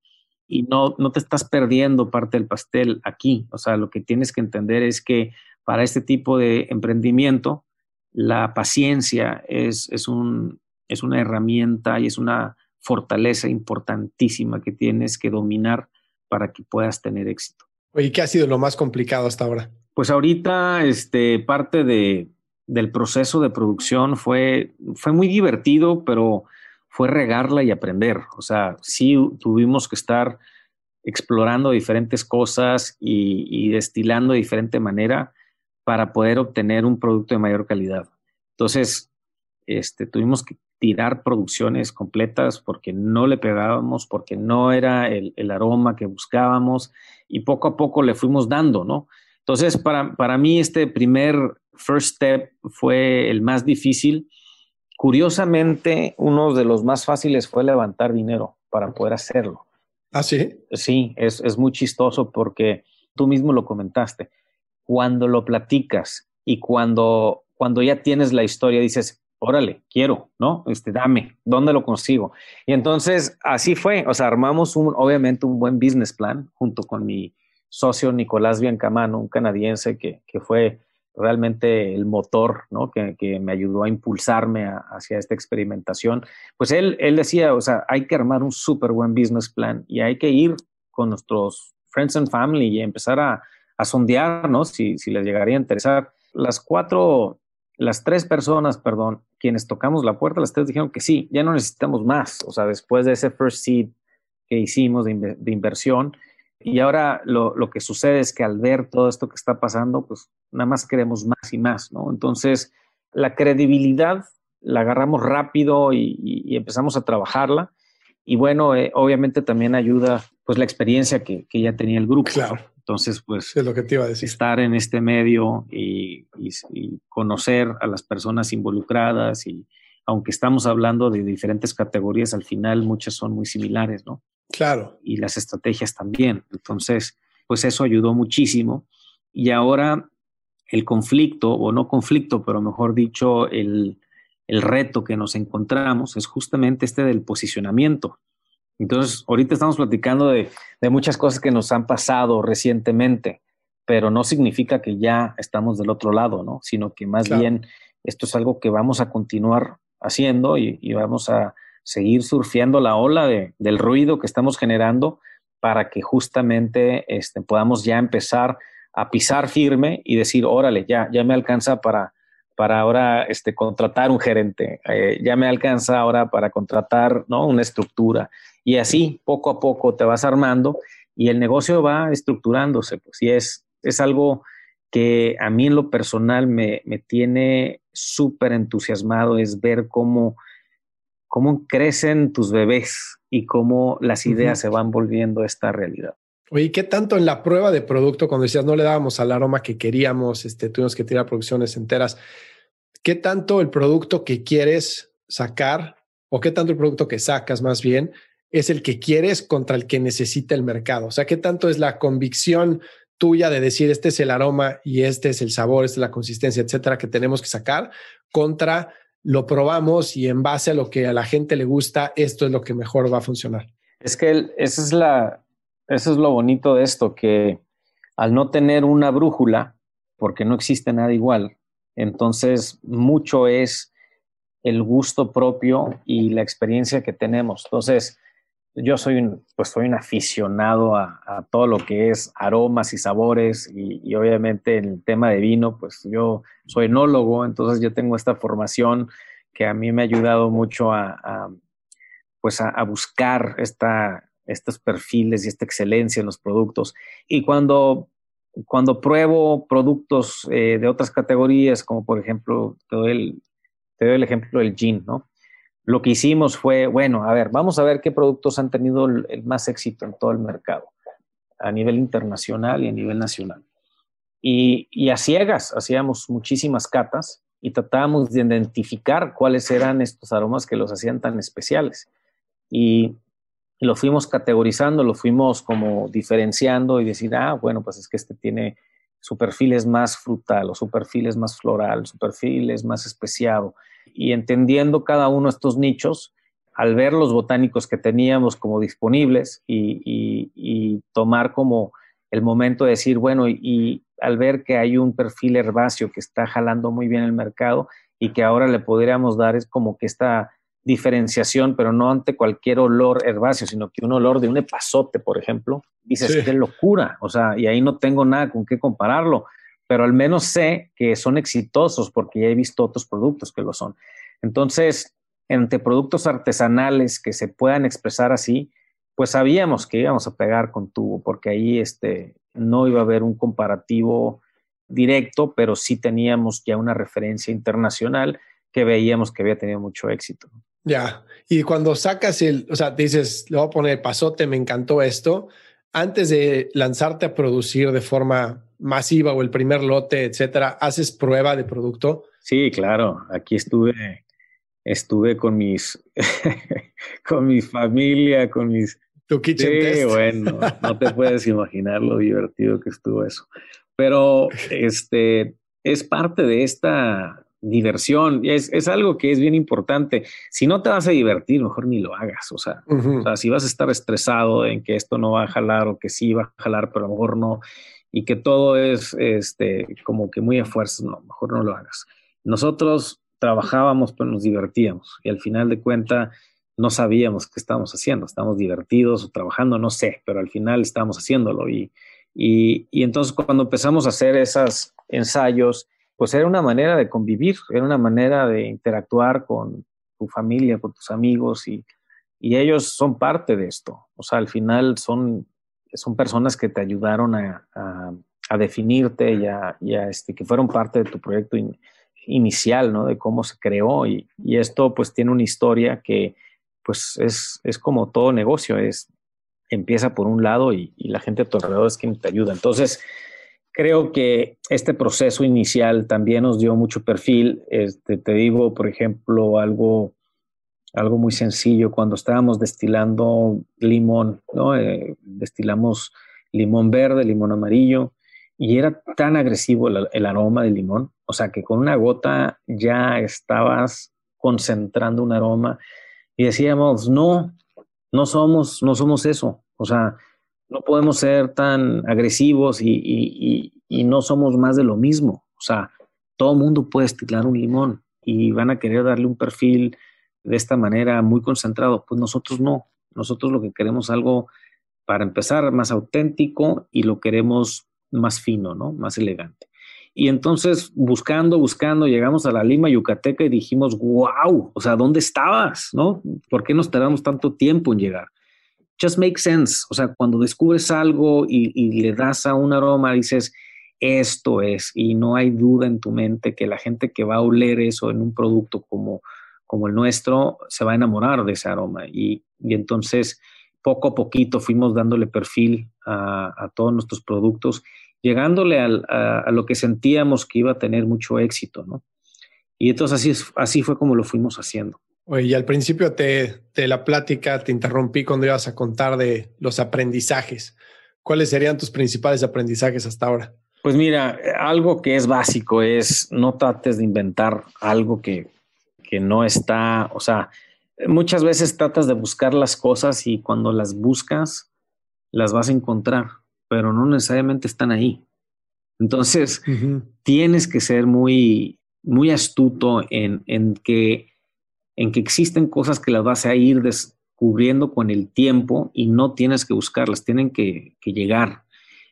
S1: Y no, no te estás perdiendo parte del pastel aquí. O sea, lo que tienes que entender es que para este tipo de emprendimiento, la paciencia es, es, un, es una herramienta y es una fortaleza importantísima que tienes que dominar para que puedas tener éxito.
S2: ¿Y qué ha sido lo más complicado hasta ahora?
S1: Pues ahorita, este, parte de, del proceso de producción fue, fue muy divertido, pero fue regarla y aprender. O sea, sí tuvimos que estar explorando diferentes cosas y, destilando de diferente manera para poder obtener un producto de mayor calidad. Entonces, este, tuvimos que tirar producciones completas porque no le pegábamos, porque no era el, aroma que buscábamos y poco a poco le fuimos dando, ¿no? Entonces, para, para mí este primer first step fue el más difícil. Curiosamente, uno de los más fáciles fue levantar dinero para poder hacerlo.
S2: ¿Ah, sí?
S1: Sí, es, es muy chistoso porque tú mismo lo comentaste. Cuando lo platicas y cuando, cuando ya tienes la historia, dices, órale, quiero, ¿no? Este, dame, ¿dónde lo consigo? Y entonces así fue, o sea, armamos un, obviamente un buen business plan junto con mi socio Nicolás Biancamano, un canadiense que, que fue realmente el motor, ¿no? Que, que me ayudó a impulsarme hacia esta experimentación. Pues él, él decía, o sea, hay que armar un súper buen business plan y hay que ir con nuestros friends and family y empezar a, a sondear, ¿no? Si, si les llegaría a interesar. Las cuatro las tres personas, perdón, quienes tocamos la puerta, las tres dijeron que sí, ya no necesitamos más. O sea, después de ese first seed que hicimos de, inversión, y ahora lo, que sucede es que al ver todo esto que está pasando, pues nada más queremos más y más, ¿no? Entonces, la credibilidad la agarramos rápido y, empezamos a trabajarla. Y bueno, eh, obviamente también ayuda pues la experiencia que, ya tenía el grupo.
S2: Claro.
S1: Entonces, pues,
S2: es lo que te iba a decir.
S1: estar en este medio y, conocer a las personas involucradas y aunque estamos hablando de diferentes categorías, al final muchas son muy similares, ¿no?
S2: Claro.
S1: Y las estrategias también. Entonces, pues eso ayudó muchísimo. Y ahora el conflicto, o no conflicto, pero mejor dicho, el, el reto que nos encontramos es justamente este del posicionamiento. Entonces, ahorita estamos platicando de, muchas cosas que nos han pasado recientemente, pero no significa que ya estamos del otro lado, ¿no? Sino que más bien esto es algo que vamos a continuar haciendo y, vamos a seguir surfeando la ola del ruido que estamos generando para que justamente este, podamos ya empezar a pisar firme y decir, órale, ya, ya me alcanza para, para ahora este, contratar un gerente, eh, ya me alcanza ahora para contratar ¿no? una estructura, y así, poco a poco, te vas armando y el negocio va estructurándose. Pues, y es, es algo que a mí en lo personal me, me tiene súper entusiasmado, es ver cómo, cómo crecen tus bebés y cómo las ideas se van volviendo esta realidad.
S2: Oye, ¿qué tanto en la prueba de producto, cuando decías no le dábamos al aroma que queríamos, este, tuvimos que tirar producciones enteras, qué tanto el producto que quieres sacar o qué tanto el producto que sacas más bien es el que quieres contra el que necesita el mercado. O sea, ¿qué tanto es la convicción tuya de decir este es el aroma y este es el sabor, esta es la consistencia, etcétera, que tenemos que sacar contra lo probamos y en base a lo que a la gente le gusta, esto es lo que mejor va a funcionar?
S1: Es que esa es la, eso es lo bonito de esto, que al no tener una brújula, porque no existe nada igual, entonces mucho es el gusto propio y la experiencia que tenemos. Entonces, yo soy un, pues soy un aficionado a, todo lo que es aromas y sabores y, obviamente en el tema de vino, pues yo soy enólogo, entonces yo tengo esta formación que a mí me ha ayudado mucho a, pues a, buscar estos perfiles y esta excelencia en los productos. Y cuando, cuando pruebo productos eh, de otras categorías, como por ejemplo, te doy el, te doy el ejemplo del gin, ¿no? Lo que hicimos fue, bueno, a ver, vamos a ver qué productos han tenido el, más éxito en todo el mercado, a nivel internacional y a nivel nacional. Y, a ciegas hacíamos muchísimas catas y tratábamos de identificar cuáles eran estos aromas que los hacían tan especiales. Y lo fuimos categorizando, lo fuimos como diferenciando y decir, ah, bueno, pues es que este tiene su perfil es más frutal o su perfil es más floral, su perfil es más especiado. Y entendiendo cada uno de estos nichos, al ver los botánicos que teníamos como disponibles y, tomar como el momento de decir, bueno, y, al ver que hay un perfil herbáceo que está jalando muy bien el mercado y que ahora le podríamos dar es como que esta diferenciación, pero no ante cualquier olor herbáceo, sino que un olor de un epazote, por ejemplo, dices, qué locura, o sea, y ahí no tengo nada con qué compararlo pero al menos sé que son exitosos porque ya he visto otros productos que lo son. Entonces, entre productos artesanales que se puedan expresar así, pues sabíamos que íbamos a pegar con tubo, porque ahí este, no iba a haber un comparativo directo, pero sí teníamos ya una referencia internacional que veíamos que había tenido mucho éxito.
S2: Ya, y cuando sacas el, o sea, dices, le voy a poner pasote, me encantó esto, antes de lanzarte a producir de forma masiva o el primer lote, etcétera, ¿haces prueba de producto?
S1: Sí, claro, aquí estuve, estuve con mis, con mi familia, con mis...
S2: Tu kitchen
S1: sí, bueno, no te puedes imaginar lo divertido que estuvo eso. Pero este es parte de esta diversión. Es, es, algo que es bien importante. Si no te vas a divertir, mejor ni lo hagas. O sea, o sea, si vas a estar estresado en que esto no va a jalar o que sí va a jalar, pero a lo mejor no, y que todo es este, como que muy a fuerza, no, mejor no lo hagas. Nosotros trabajábamos, pero nos divertíamos y al final de cuenta no sabíamos qué estábamos haciendo. Estábamos divertidos o trabajando, no sé, pero al final estábamos haciéndolo. Y, y, y entonces cuando empezamos a hacer esos ensayos, pues era una manera de convivir, era una manera de interactuar con tu familia, con tus amigos y, y ellos son parte de esto. O sea, al final son, son personas que te ayudaron a, a, definirte y, a, este, que fueron parte de tu proyecto in, inicial, ¿no? De cómo se creó y, y, esto pues tiene una historia que pues es, es como todo negocio, es empieza por un lado y, y la gente a tu alrededor es quien te ayuda. Entonces, creo que este proceso inicial también nos dio mucho perfil. Este, te digo, por ejemplo, algo, algo muy sencillo, cuando estábamos destilando limón, ¿no? Eh, destilamos limón verde, limón amarillo, y era tan agresivo el, el, aroma del limón, o sea que con una gota ya estabas concentrando un aroma y decíamos, no, no somos, no somos eso, o sea, no podemos ser tan agresivos y, no somos más de lo mismo. O sea, todo mundo puede estilar un limón y van a querer darle un perfil de esta manera muy concentrado. Pues nosotros no. Nosotros lo que queremos es algo, para empezar, más auténtico y lo queremos más fino, ¿no? Más elegante. Y entonces, buscando, buscando, llegamos a la Lima Yucateca y dijimos, wow, o sea, ¿dónde estabas? ¿No? ¿Por qué nos tardamos tanto tiempo en llegar? Just makes sense. O sea, cuando descubres algo y, le das a un aroma, dices, esto es, y no hay duda en tu mente que la gente que va a oler eso en un producto como, como el nuestro se va a enamorar de ese aroma. Y, y entonces, poco a poquito fuimos dándole perfil a, a todos nuestros productos, llegándole al, a, a, lo que sentíamos que iba a tener mucho éxito, ¿no? Y entonces así, así fue como lo fuimos haciendo.
S2: Oye, y al principio de te la plática te interrumpí cuando ibas a contar de los aprendizajes. ¿Cuáles serían tus principales aprendizajes hasta ahora?
S1: Pues mira, algo que es básico es no trates de inventar algo que, que no está, o sea, muchas veces tratas de buscar las cosas y cuando las buscas las vas a encontrar, pero no necesariamente están ahí. Entonces, uh -huh. tienes que ser muy, muy astuto en, en que en que existen cosas que las vas a ir descubriendo con el tiempo y no tienes que buscarlas, tienen que, que llegar.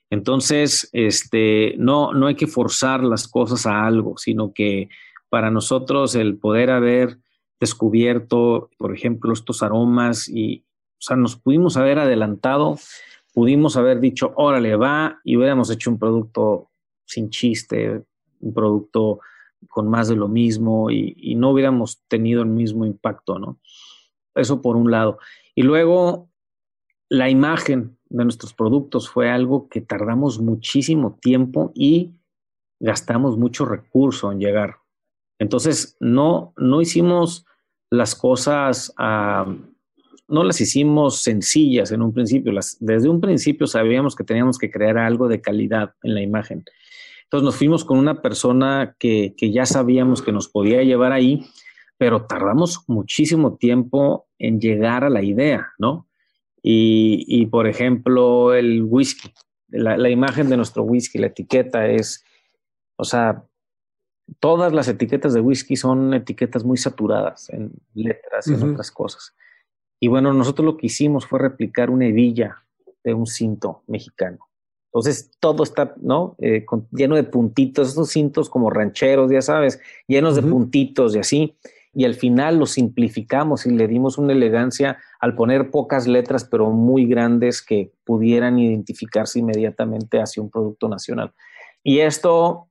S1: Entonces, este, no, no hay que forzar las cosas a algo, sino que para nosotros el poder haber descubierto, por ejemplo, estos aromas y, o sea, nos pudimos haber adelantado, pudimos haber dicho, órale, va, y hubiéramos hecho un producto sin chiste, un producto con más de lo mismo y, no hubiéramos tenido el mismo impacto, ¿no? Eso por un lado. Y luego, la imagen de nuestros productos fue algo que tardamos muchísimo tiempo y gastamos mucho recurso en llegar. Entonces, no, no hicimos las cosas, no las hicimos sencillas en un principio. Desde un principio sabíamos que teníamos que crear algo de calidad en la imagen. Entonces nos fuimos con una persona que, que, ya sabíamos que nos podía llevar ahí, pero tardamos muchísimo tiempo en llegar a la idea, ¿no? Y, y por ejemplo, el whisky, la, la, imagen de nuestro whisky, la etiqueta es, o sea, todas las etiquetas de whisky son etiquetas muy saturadas en letras y uh -huh. en otras cosas. Y bueno, nosotros lo que hicimos fue replicar una hebilla de un cinto mexicano. Entonces todo está, ¿no? Eh, con, lleno de puntitos, estos cintos como rancheros, ya sabes, llenos uh -huh. de puntitos y así. Y al final lo simplificamos y le dimos una elegancia al poner pocas letras, pero muy grandes que pudieran identificarse inmediatamente hacia un producto nacional. Y esto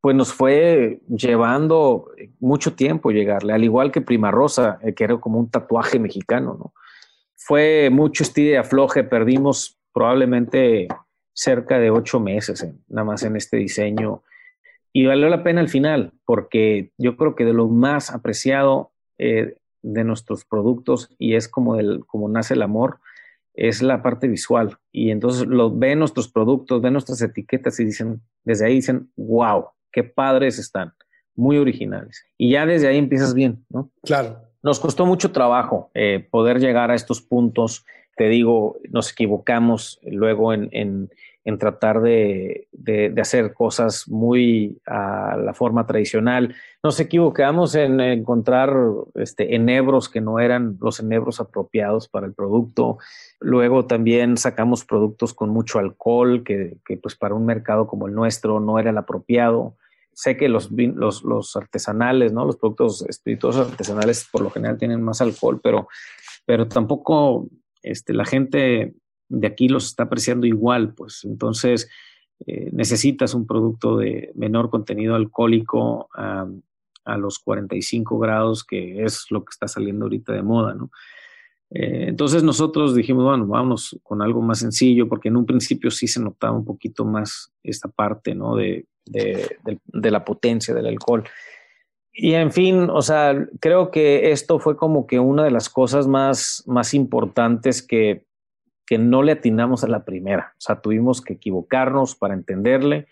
S1: pues nos fue llevando mucho tiempo llegarle, al igual que Prima Rosa, eh, que era como un tatuaje mexicano, ¿no? Fue mucho estilo de afloje, perdimos probablemente cerca de ocho meses nada más en este diseño y valió la pena al final, porque yo creo que de lo más apreciado eh, de nuestros productos y es como, el, como nace el amor, es la parte visual. Y entonces lo ven nuestros productos, ven nuestras etiquetas y dicen, desde ahí dicen, wow, qué padres están, muy originales. Y ya desde ahí empiezas bien, ¿no?
S2: Claro.
S1: Nos costó mucho trabajo eh, poder llegar a estos puntos. Te digo, nos equivocamos luego en, en tratar de, hacer cosas muy a la forma tradicional. Nos equivocamos en encontrar este, enebros que no eran los enebros apropiados para el producto. Luego también sacamos productos con mucho alcohol, que, pues para un mercado como el nuestro no era el apropiado. Sé que los, los, los artesanales, ¿no? los productos espirituosos artesanales por lo general tienen más alcohol, pero, pero tampoco este, la gente de aquí los está apreciando igual, pues entonces eh, necesitas un producto de menor contenido alcohólico a, los 45 grados, que es lo que está saliendo ahorita de moda, ¿no? Eh, entonces nosotros dijimos, bueno, vamos con algo más sencillo, porque en un principio sí se notaba un poquito más esta parte, ¿no? De, de la potencia del alcohol. Y en fin, o sea, creo que esto fue como que una de las cosas más, más importantes que, que no le atinamos a la primera. O sea, tuvimos que equivocarnos para entenderle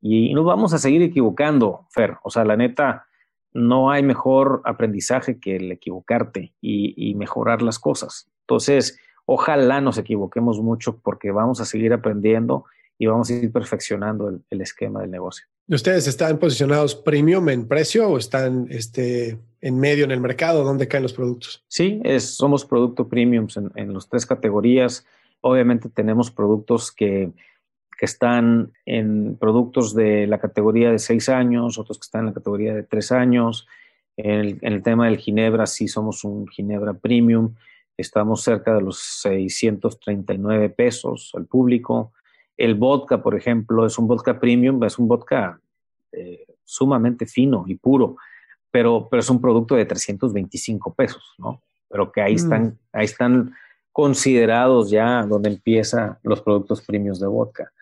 S1: y nos vamos a seguir equivocando, Fer. O sea, la neta, no hay mejor aprendizaje que el equivocarte y, mejorar las cosas. Entonces, ojalá nos equivoquemos mucho porque vamos a seguir aprendiendo y vamos a ir perfeccionando el, esquema del negocio.
S2: ¿Ustedes están posicionados premium en precio o están este, en medio en el mercado? ¿Dónde caen los productos?
S1: Sí, es, somos producto premiums en, en las tres categorías. Obviamente tenemos productos que, que, están en productos de la categoría de seis años, otros que están en la categoría de tres años. En el, en el tema del Ginebra, sí somos un Ginebra Premium. Estamos cerca de los 639 pesos al público. El vodka, por ejemplo, es un vodka premium, es un vodka eh, sumamente fino y puro, pero, pero es un producto de 325 pesos, ¿no? Pero que ahí, mm. están, ahí están considerados ya donde empiezan los productos premios de vodka.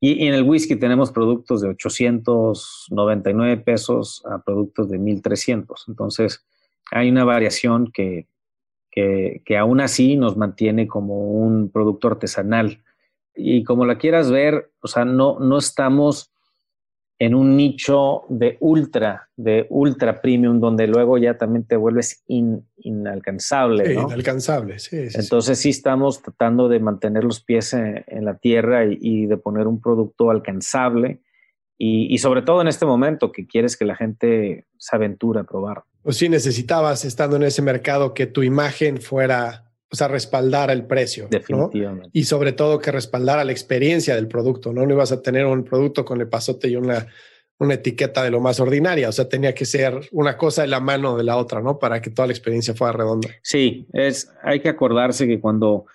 S1: Y, en el whisky tenemos productos de 899 pesos a productos de 1300. Entonces, hay una variación que, que, que aún así nos mantiene como un producto artesanal y como la quieras ver, o sea, no, no estamos en un nicho de ultra, de ultra premium, donde luego ya también te vuelves inalcanzable.
S2: Inalcanzable, sí,
S1: Entonces sí estamos tratando de mantener los pies en, la tierra y, de poner un producto alcanzable y, y, sobre todo en este momento que quieres que la gente se aventure a probar.
S2: Pues sí necesitabas, estando en ese mercado, que tu imagen fuera o sea, respaldar el precio.
S1: Definitivamente.
S2: Y sobre todo que respaldara la experiencia del producto, ¿no? No ibas a tener un producto con el pasote y una, una etiqueta de lo más ordinaria. O sea, tenía que ser una cosa de la mano de la otra, ¿no? Para que toda la experiencia fuera redonda.
S1: Sí, es, hay que acordarse que cuando,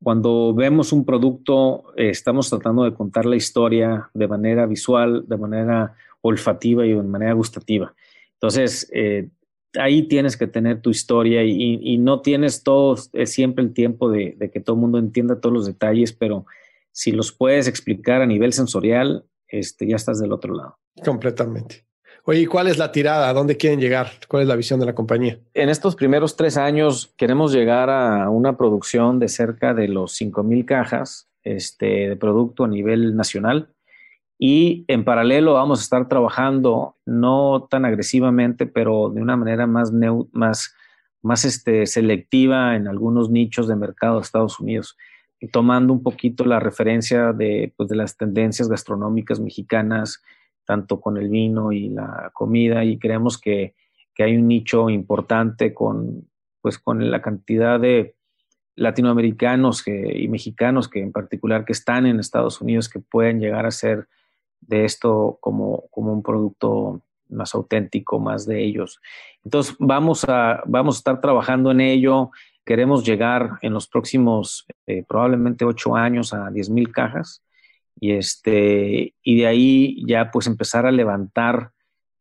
S1: cuando vemos un producto, eh, estamos tratando de contar la historia de manera visual, de manera olfativa y de manera gustativa. Entonces, eh, ahí tienes que tener tu historia y, no tienes todo siempre el tiempo de, que todo el mundo entienda todos los detalles, pero si los puedes explicar a nivel sensorial, este, ya estás del otro lado.
S2: Completamente. Oye, ¿cuál es la tirada? ¿A dónde quieren llegar? ¿Cuál es la visión de la compañía?
S1: En estos primeros tres años queremos llegar a una producción de cerca de los 5 mil cajas este, de producto a nivel nacional y en paralelo vamos a estar trabajando, no tan agresivamente, pero de una manera más, más, más este, selectiva en algunos nichos de mercado de Estados Unidos, tomando un poquito la referencia de, pues, de las tendencias gastronómicas mexicanas, tanto con el vino y la comida, y creemos que, que hay un nicho importante con, pues, con la cantidad de latinoamericanos que, y mexicanos que en particular que están en Estados Unidos que pueden llegar a ser de esto como, como un producto más auténtico, más de ellos. Entonces, vamos a, vamos a estar trabajando en ello. Queremos llegar en los próximos eh, probablemente ocho años a 10 mil cajas y este y de ahí ya pues empezar a levantar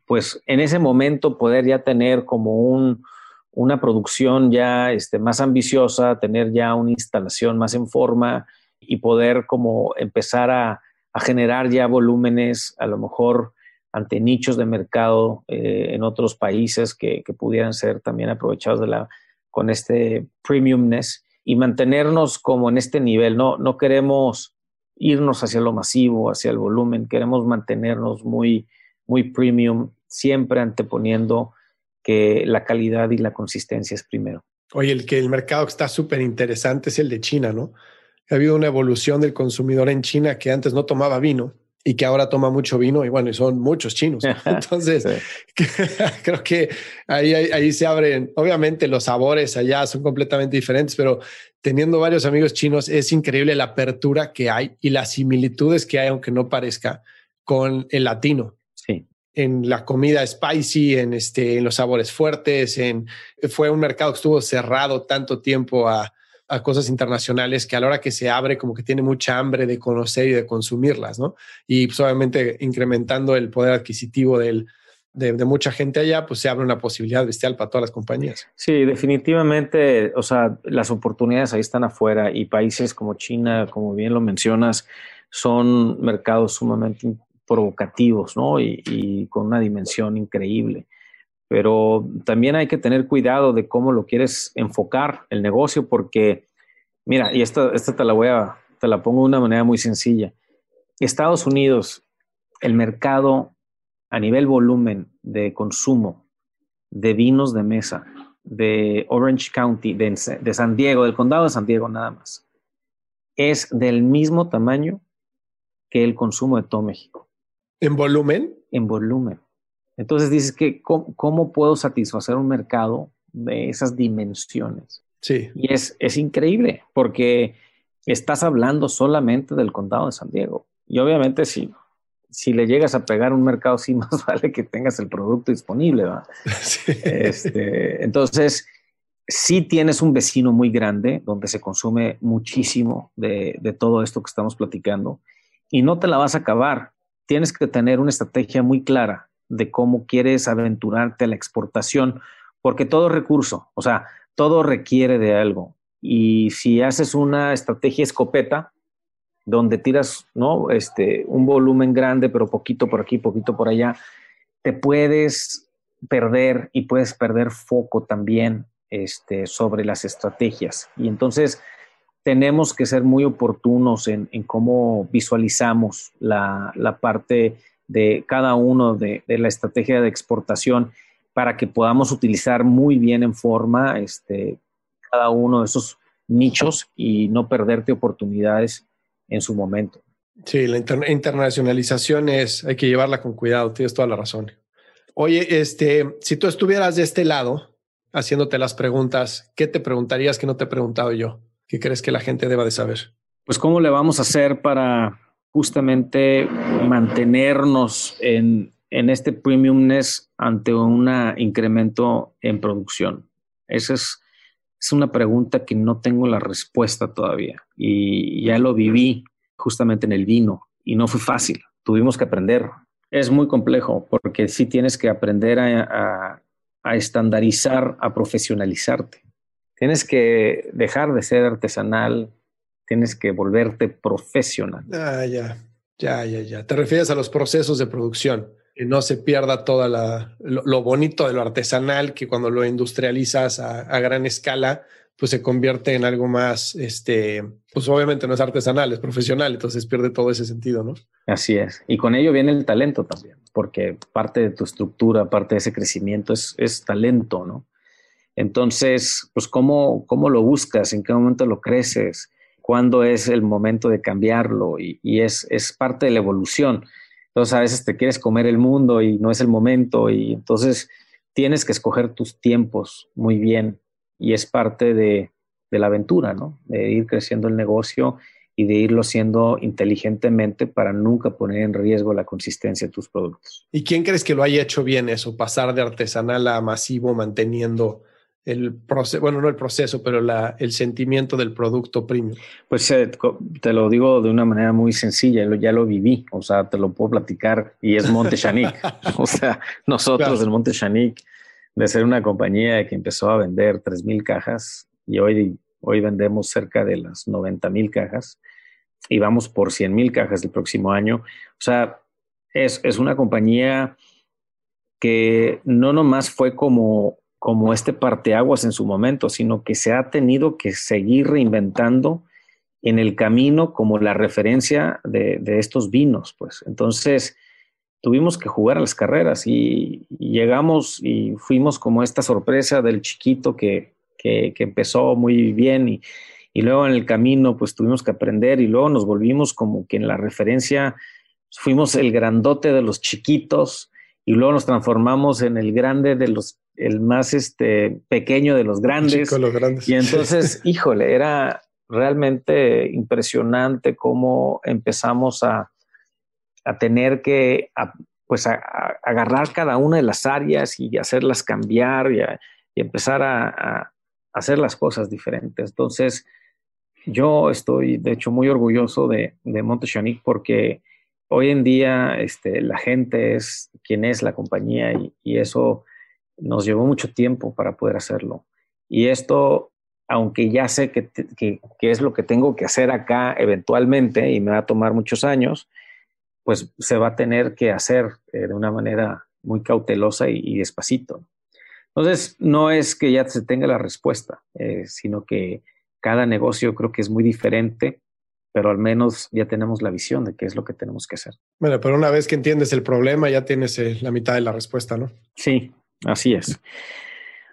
S1: pues en ese momento poder ya tener como un, una producción ya este, más ambiciosa, tener ya una instalación más en forma y poder como empezar a, generar ya volúmenes, a lo mejor ante nichos de mercado eh, en otros países que, pudieran ser también aprovechados de la, con este premiumness y mantenernos como en este nivel. No, no queremos irnos hacia lo masivo, hacia el volumen, queremos mantenernos muy, muy premium, siempre anteponiendo que la calidad y la consistencia es primero.
S2: Oye, el que el mercado que está súper interesante es el de China, ¿no? Ha habido una evolución del consumidor en China que antes no tomaba vino y que ahora toma mucho vino y bueno, y son muchos chinos. Entonces, creo que ahí, ahí, se abren, obviamente los sabores allá son completamente diferentes, pero teniendo varios amigos chinos es increíble la apertura que hay y las similitudes que hay, aunque no parezca, con el latino.
S1: Sí.
S2: En la comida spicy, en, este, en los sabores fuertes, en, fue un mercado que estuvo cerrado tanto tiempo a, a cosas internacionales que a la hora que se abre como que tiene mucha hambre de conocer y de consumirlas, ¿no? Y pues, obviamente incrementando el poder adquisitivo del, de, mucha gente allá, pues se abre una posibilidad bestial para todas las compañías.
S1: Sí, definitivamente, o sea, las oportunidades ahí están afuera y países como China, como bien lo mencionas, son mercados sumamente provocativos, ¿no? Y, y con una dimensión increíble pero también hay que tener cuidado de cómo lo quieres enfocar el negocio, porque, mira, y esta, esta te la voy a, te la pongo de una manera muy sencilla. Estados Unidos, el mercado a nivel volumen de consumo de vinos de mesa de Orange County, de, de San Diego, del condado de San Diego nada más, es del mismo tamaño que el consumo de todo México.
S2: ¿En volumen?
S1: En volumen. Entonces dices que ¿cómo, puedo satisfacer un mercado de esas dimensiones?
S2: Sí.
S1: Y es, es increíble porque estás hablando solamente del condado de San Diego. Y obviamente si, si le llegas a pegar un mercado, sí más vale que tengas el producto disponible. Sí. Este, entonces, sí tienes un vecino muy grande donde se consume muchísimo de, de todo esto que estamos platicando y no te la vas a acabar. Tienes que tener una estrategia muy clara de cómo quieres aventurarte a la exportación, porque todo recurso, o sea, todo requiere de algo. Y si haces una estrategia escopeta, donde tiras ¿no? este, un volumen grande, pero poquito por aquí, poquito por allá, te puedes perder y puedes perder foco también este, sobre las estrategias. Y entonces tenemos que ser muy oportunos en, cómo visualizamos la, la parte de cada uno de, la estrategia de exportación para que podamos utilizar muy bien en forma este, cada uno de esos nichos y no perderte oportunidades en su momento.
S2: Sí, la internacionalización es, hay que llevarla con cuidado, tienes toda la razón. Oye, este, si tú estuvieras de este lado haciéndote las preguntas, ¿qué te preguntarías que no te he preguntado yo? ¿Qué crees que la gente deba de saber?
S1: Pues cómo le vamos a hacer para justamente mantenernos en, en este premiumness ante un incremento en producción? Esa es, es una pregunta que no tengo la respuesta todavía y ya lo viví justamente en el vino y no fue fácil, tuvimos que aprender. Es muy complejo porque sí tienes que aprender a, a estandarizar, a profesionalizarte. Tienes que dejar de ser artesanal, tienes que volverte profesional.
S2: Ah, ya, ya, ya, ya. Te refieres a los procesos de producción, que no se pierda toda la, lo, bonito de lo artesanal, que cuando lo industrializas a, gran escala, pues se convierte en algo más, este, pues obviamente no es artesanal, es profesional, entonces pierde todo ese sentido, ¿no?
S1: Así es. Y con ello viene el talento también, porque parte de tu estructura, parte de ese crecimiento es, es talento, ¿no? Entonces, pues, ¿cómo, ¿cómo lo buscas? ¿En qué momento lo creces? Cuándo es el momento de cambiarlo y, es, parte de la evolución. Entonces a veces te quieres comer el mundo y no es el momento y entonces tienes que escoger tus tiempos muy bien y es parte de, de la aventura, ¿no? De ir creciendo el negocio y de irlo haciendo inteligentemente para nunca poner en riesgo la consistencia de tus productos.
S2: ¿Y quién crees que lo haya hecho bien eso, pasar de artesanal a masivo manteniendo el proceso, bueno, no el proceso, pero la, el sentimiento del producto premium?
S1: Pues eh, te lo digo de una manera muy sencilla, ya lo viví, o sea, te lo puedo platicar y es Monte Chanic. o sea, nosotros del Monte Chanic, de ser una compañía que empezó a vender 3.000 cajas y hoy, hoy vendemos cerca de las 90.000 cajas y vamos por 100.000 cajas el próximo año. O sea, es, es una compañía que no nomás fue como como este parteaguas en su momento, sino que se ha tenido que seguir reinventando en el camino como la referencia de, estos vinos, pues. Entonces, tuvimos que jugar a las carreras y, llegamos y fuimos como esta sorpresa del chiquito que, que, empezó muy bien y, y, luego en el camino pues tuvimos que aprender y luego nos volvimos como que en la referencia fuimos el grandote de los chiquitos y luego nos transformamos en el grande de los el más este, pequeño de los grandes. Y entonces, híjole, era realmente impresionante cómo empezamos a, tener que pues agarrar cada una de las áreas y hacerlas cambiar y, empezar a, hacer las cosas diferentes. Entonces, yo estoy, de hecho, muy orgulloso de, de Montechanic porque hoy en día este, la gente es quien es la compañía y eso nos llevó mucho tiempo para poder hacerlo. Y esto, aunque ya sé que, es lo que tengo que hacer acá eventualmente y me va a tomar muchos años, pues se va a tener que hacer eh, de una manera muy cautelosa y, despacito. Entonces, no es que ya se tenga la respuesta, eh, sino que cada negocio creo que es muy diferente, pero al menos ya tenemos la visión de qué es lo que tenemos que hacer.
S2: Bueno, pero una vez que entiendes el problema, ya tienes eh, la mitad de la respuesta, ¿no?
S1: Sí, Así es.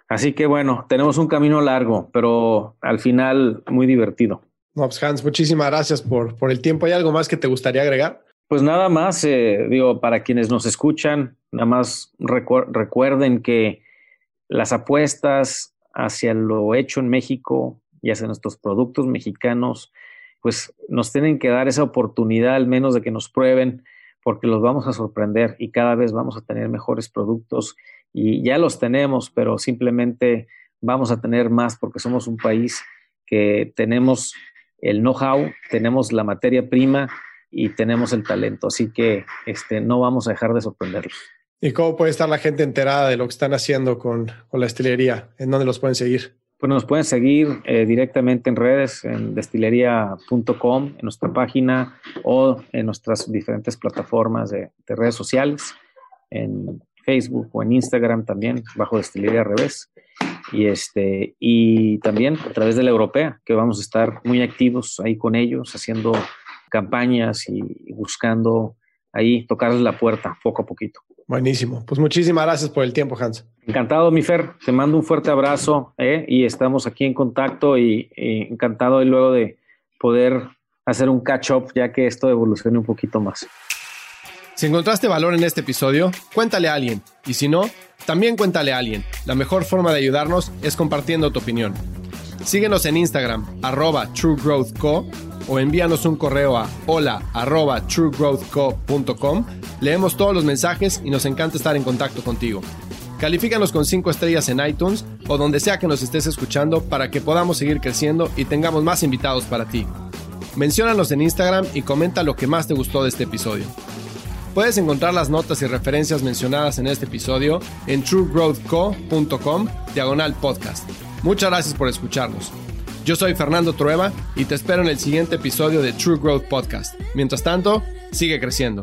S1: Así que bueno, tenemos un camino largo, pero al final muy divertido.
S2: No, pues Hans, muchísimas gracias por, por el tiempo. ¿Hay algo más que te gustaría agregar?
S1: Pues nada más, eh, digo, para quienes nos escuchan, nada más recuerden que las apuestas hacia lo hecho en México y hacia nuestros productos mexicanos, pues nos tienen que dar esa oportunidad al menos de que nos prueben, porque los vamos a sorprender y cada vez vamos a tener mejores productos y ya los tenemos, pero simplemente vamos a tener más porque somos un país que tenemos el know-how, tenemos la materia prima y tenemos el talento, así que este, no vamos a dejar de sorprenderlos.
S2: ¿Y cómo puede estar la gente enterada de lo que están haciendo con, la destilería? ¿En dónde los pueden seguir?
S1: Pues nos pueden seguir eh, directamente en redes, en destilería.com, en nuestra página o en nuestras diferentes plataformas de, de redes sociales, en Facebook o en Instagram también, bajo Destilería Revés. Y, este, y también a través de la europea, que vamos a estar muy activos ahí con ellos, haciendo campañas y buscando ahí tocarles la puerta poco a poquito.
S2: Buenísimo. Pues muchísimas gracias por el tiempo, Hans.
S1: Encantado, mi Fer. Te mando un fuerte abrazo ¿eh? y estamos aquí en contacto y, y encantado y luego de poder hacer un catch-up ya que esto evolucione un poquito más.
S2: Si encontraste valor en este episodio, cuéntale a alguien. Y si no, también cuéntale a alguien. La mejor forma de ayudarnos es compartiendo tu opinión. Síguenos en Instagram, arroba truegrowthco, o envíanos un correo a hola arroba. Leemos todos los mensajes y nos encanta estar en contacto contigo. Califícanos con 5 estrellas en iTunes o donde sea que nos estés escuchando para que podamos seguir creciendo y tengamos más invitados para ti. Menciónanos en Instagram y comenta lo que más te gustó de este episodio. Puedes encontrar las notas y referencias mencionadas en este episodio en truegrowthco.com diagonal podcast. Muchas gracias por escucharnos. Yo soy Fernando Trueba y te espero en el siguiente episodio de True Growth Podcast. Mientras tanto, sigue creciendo.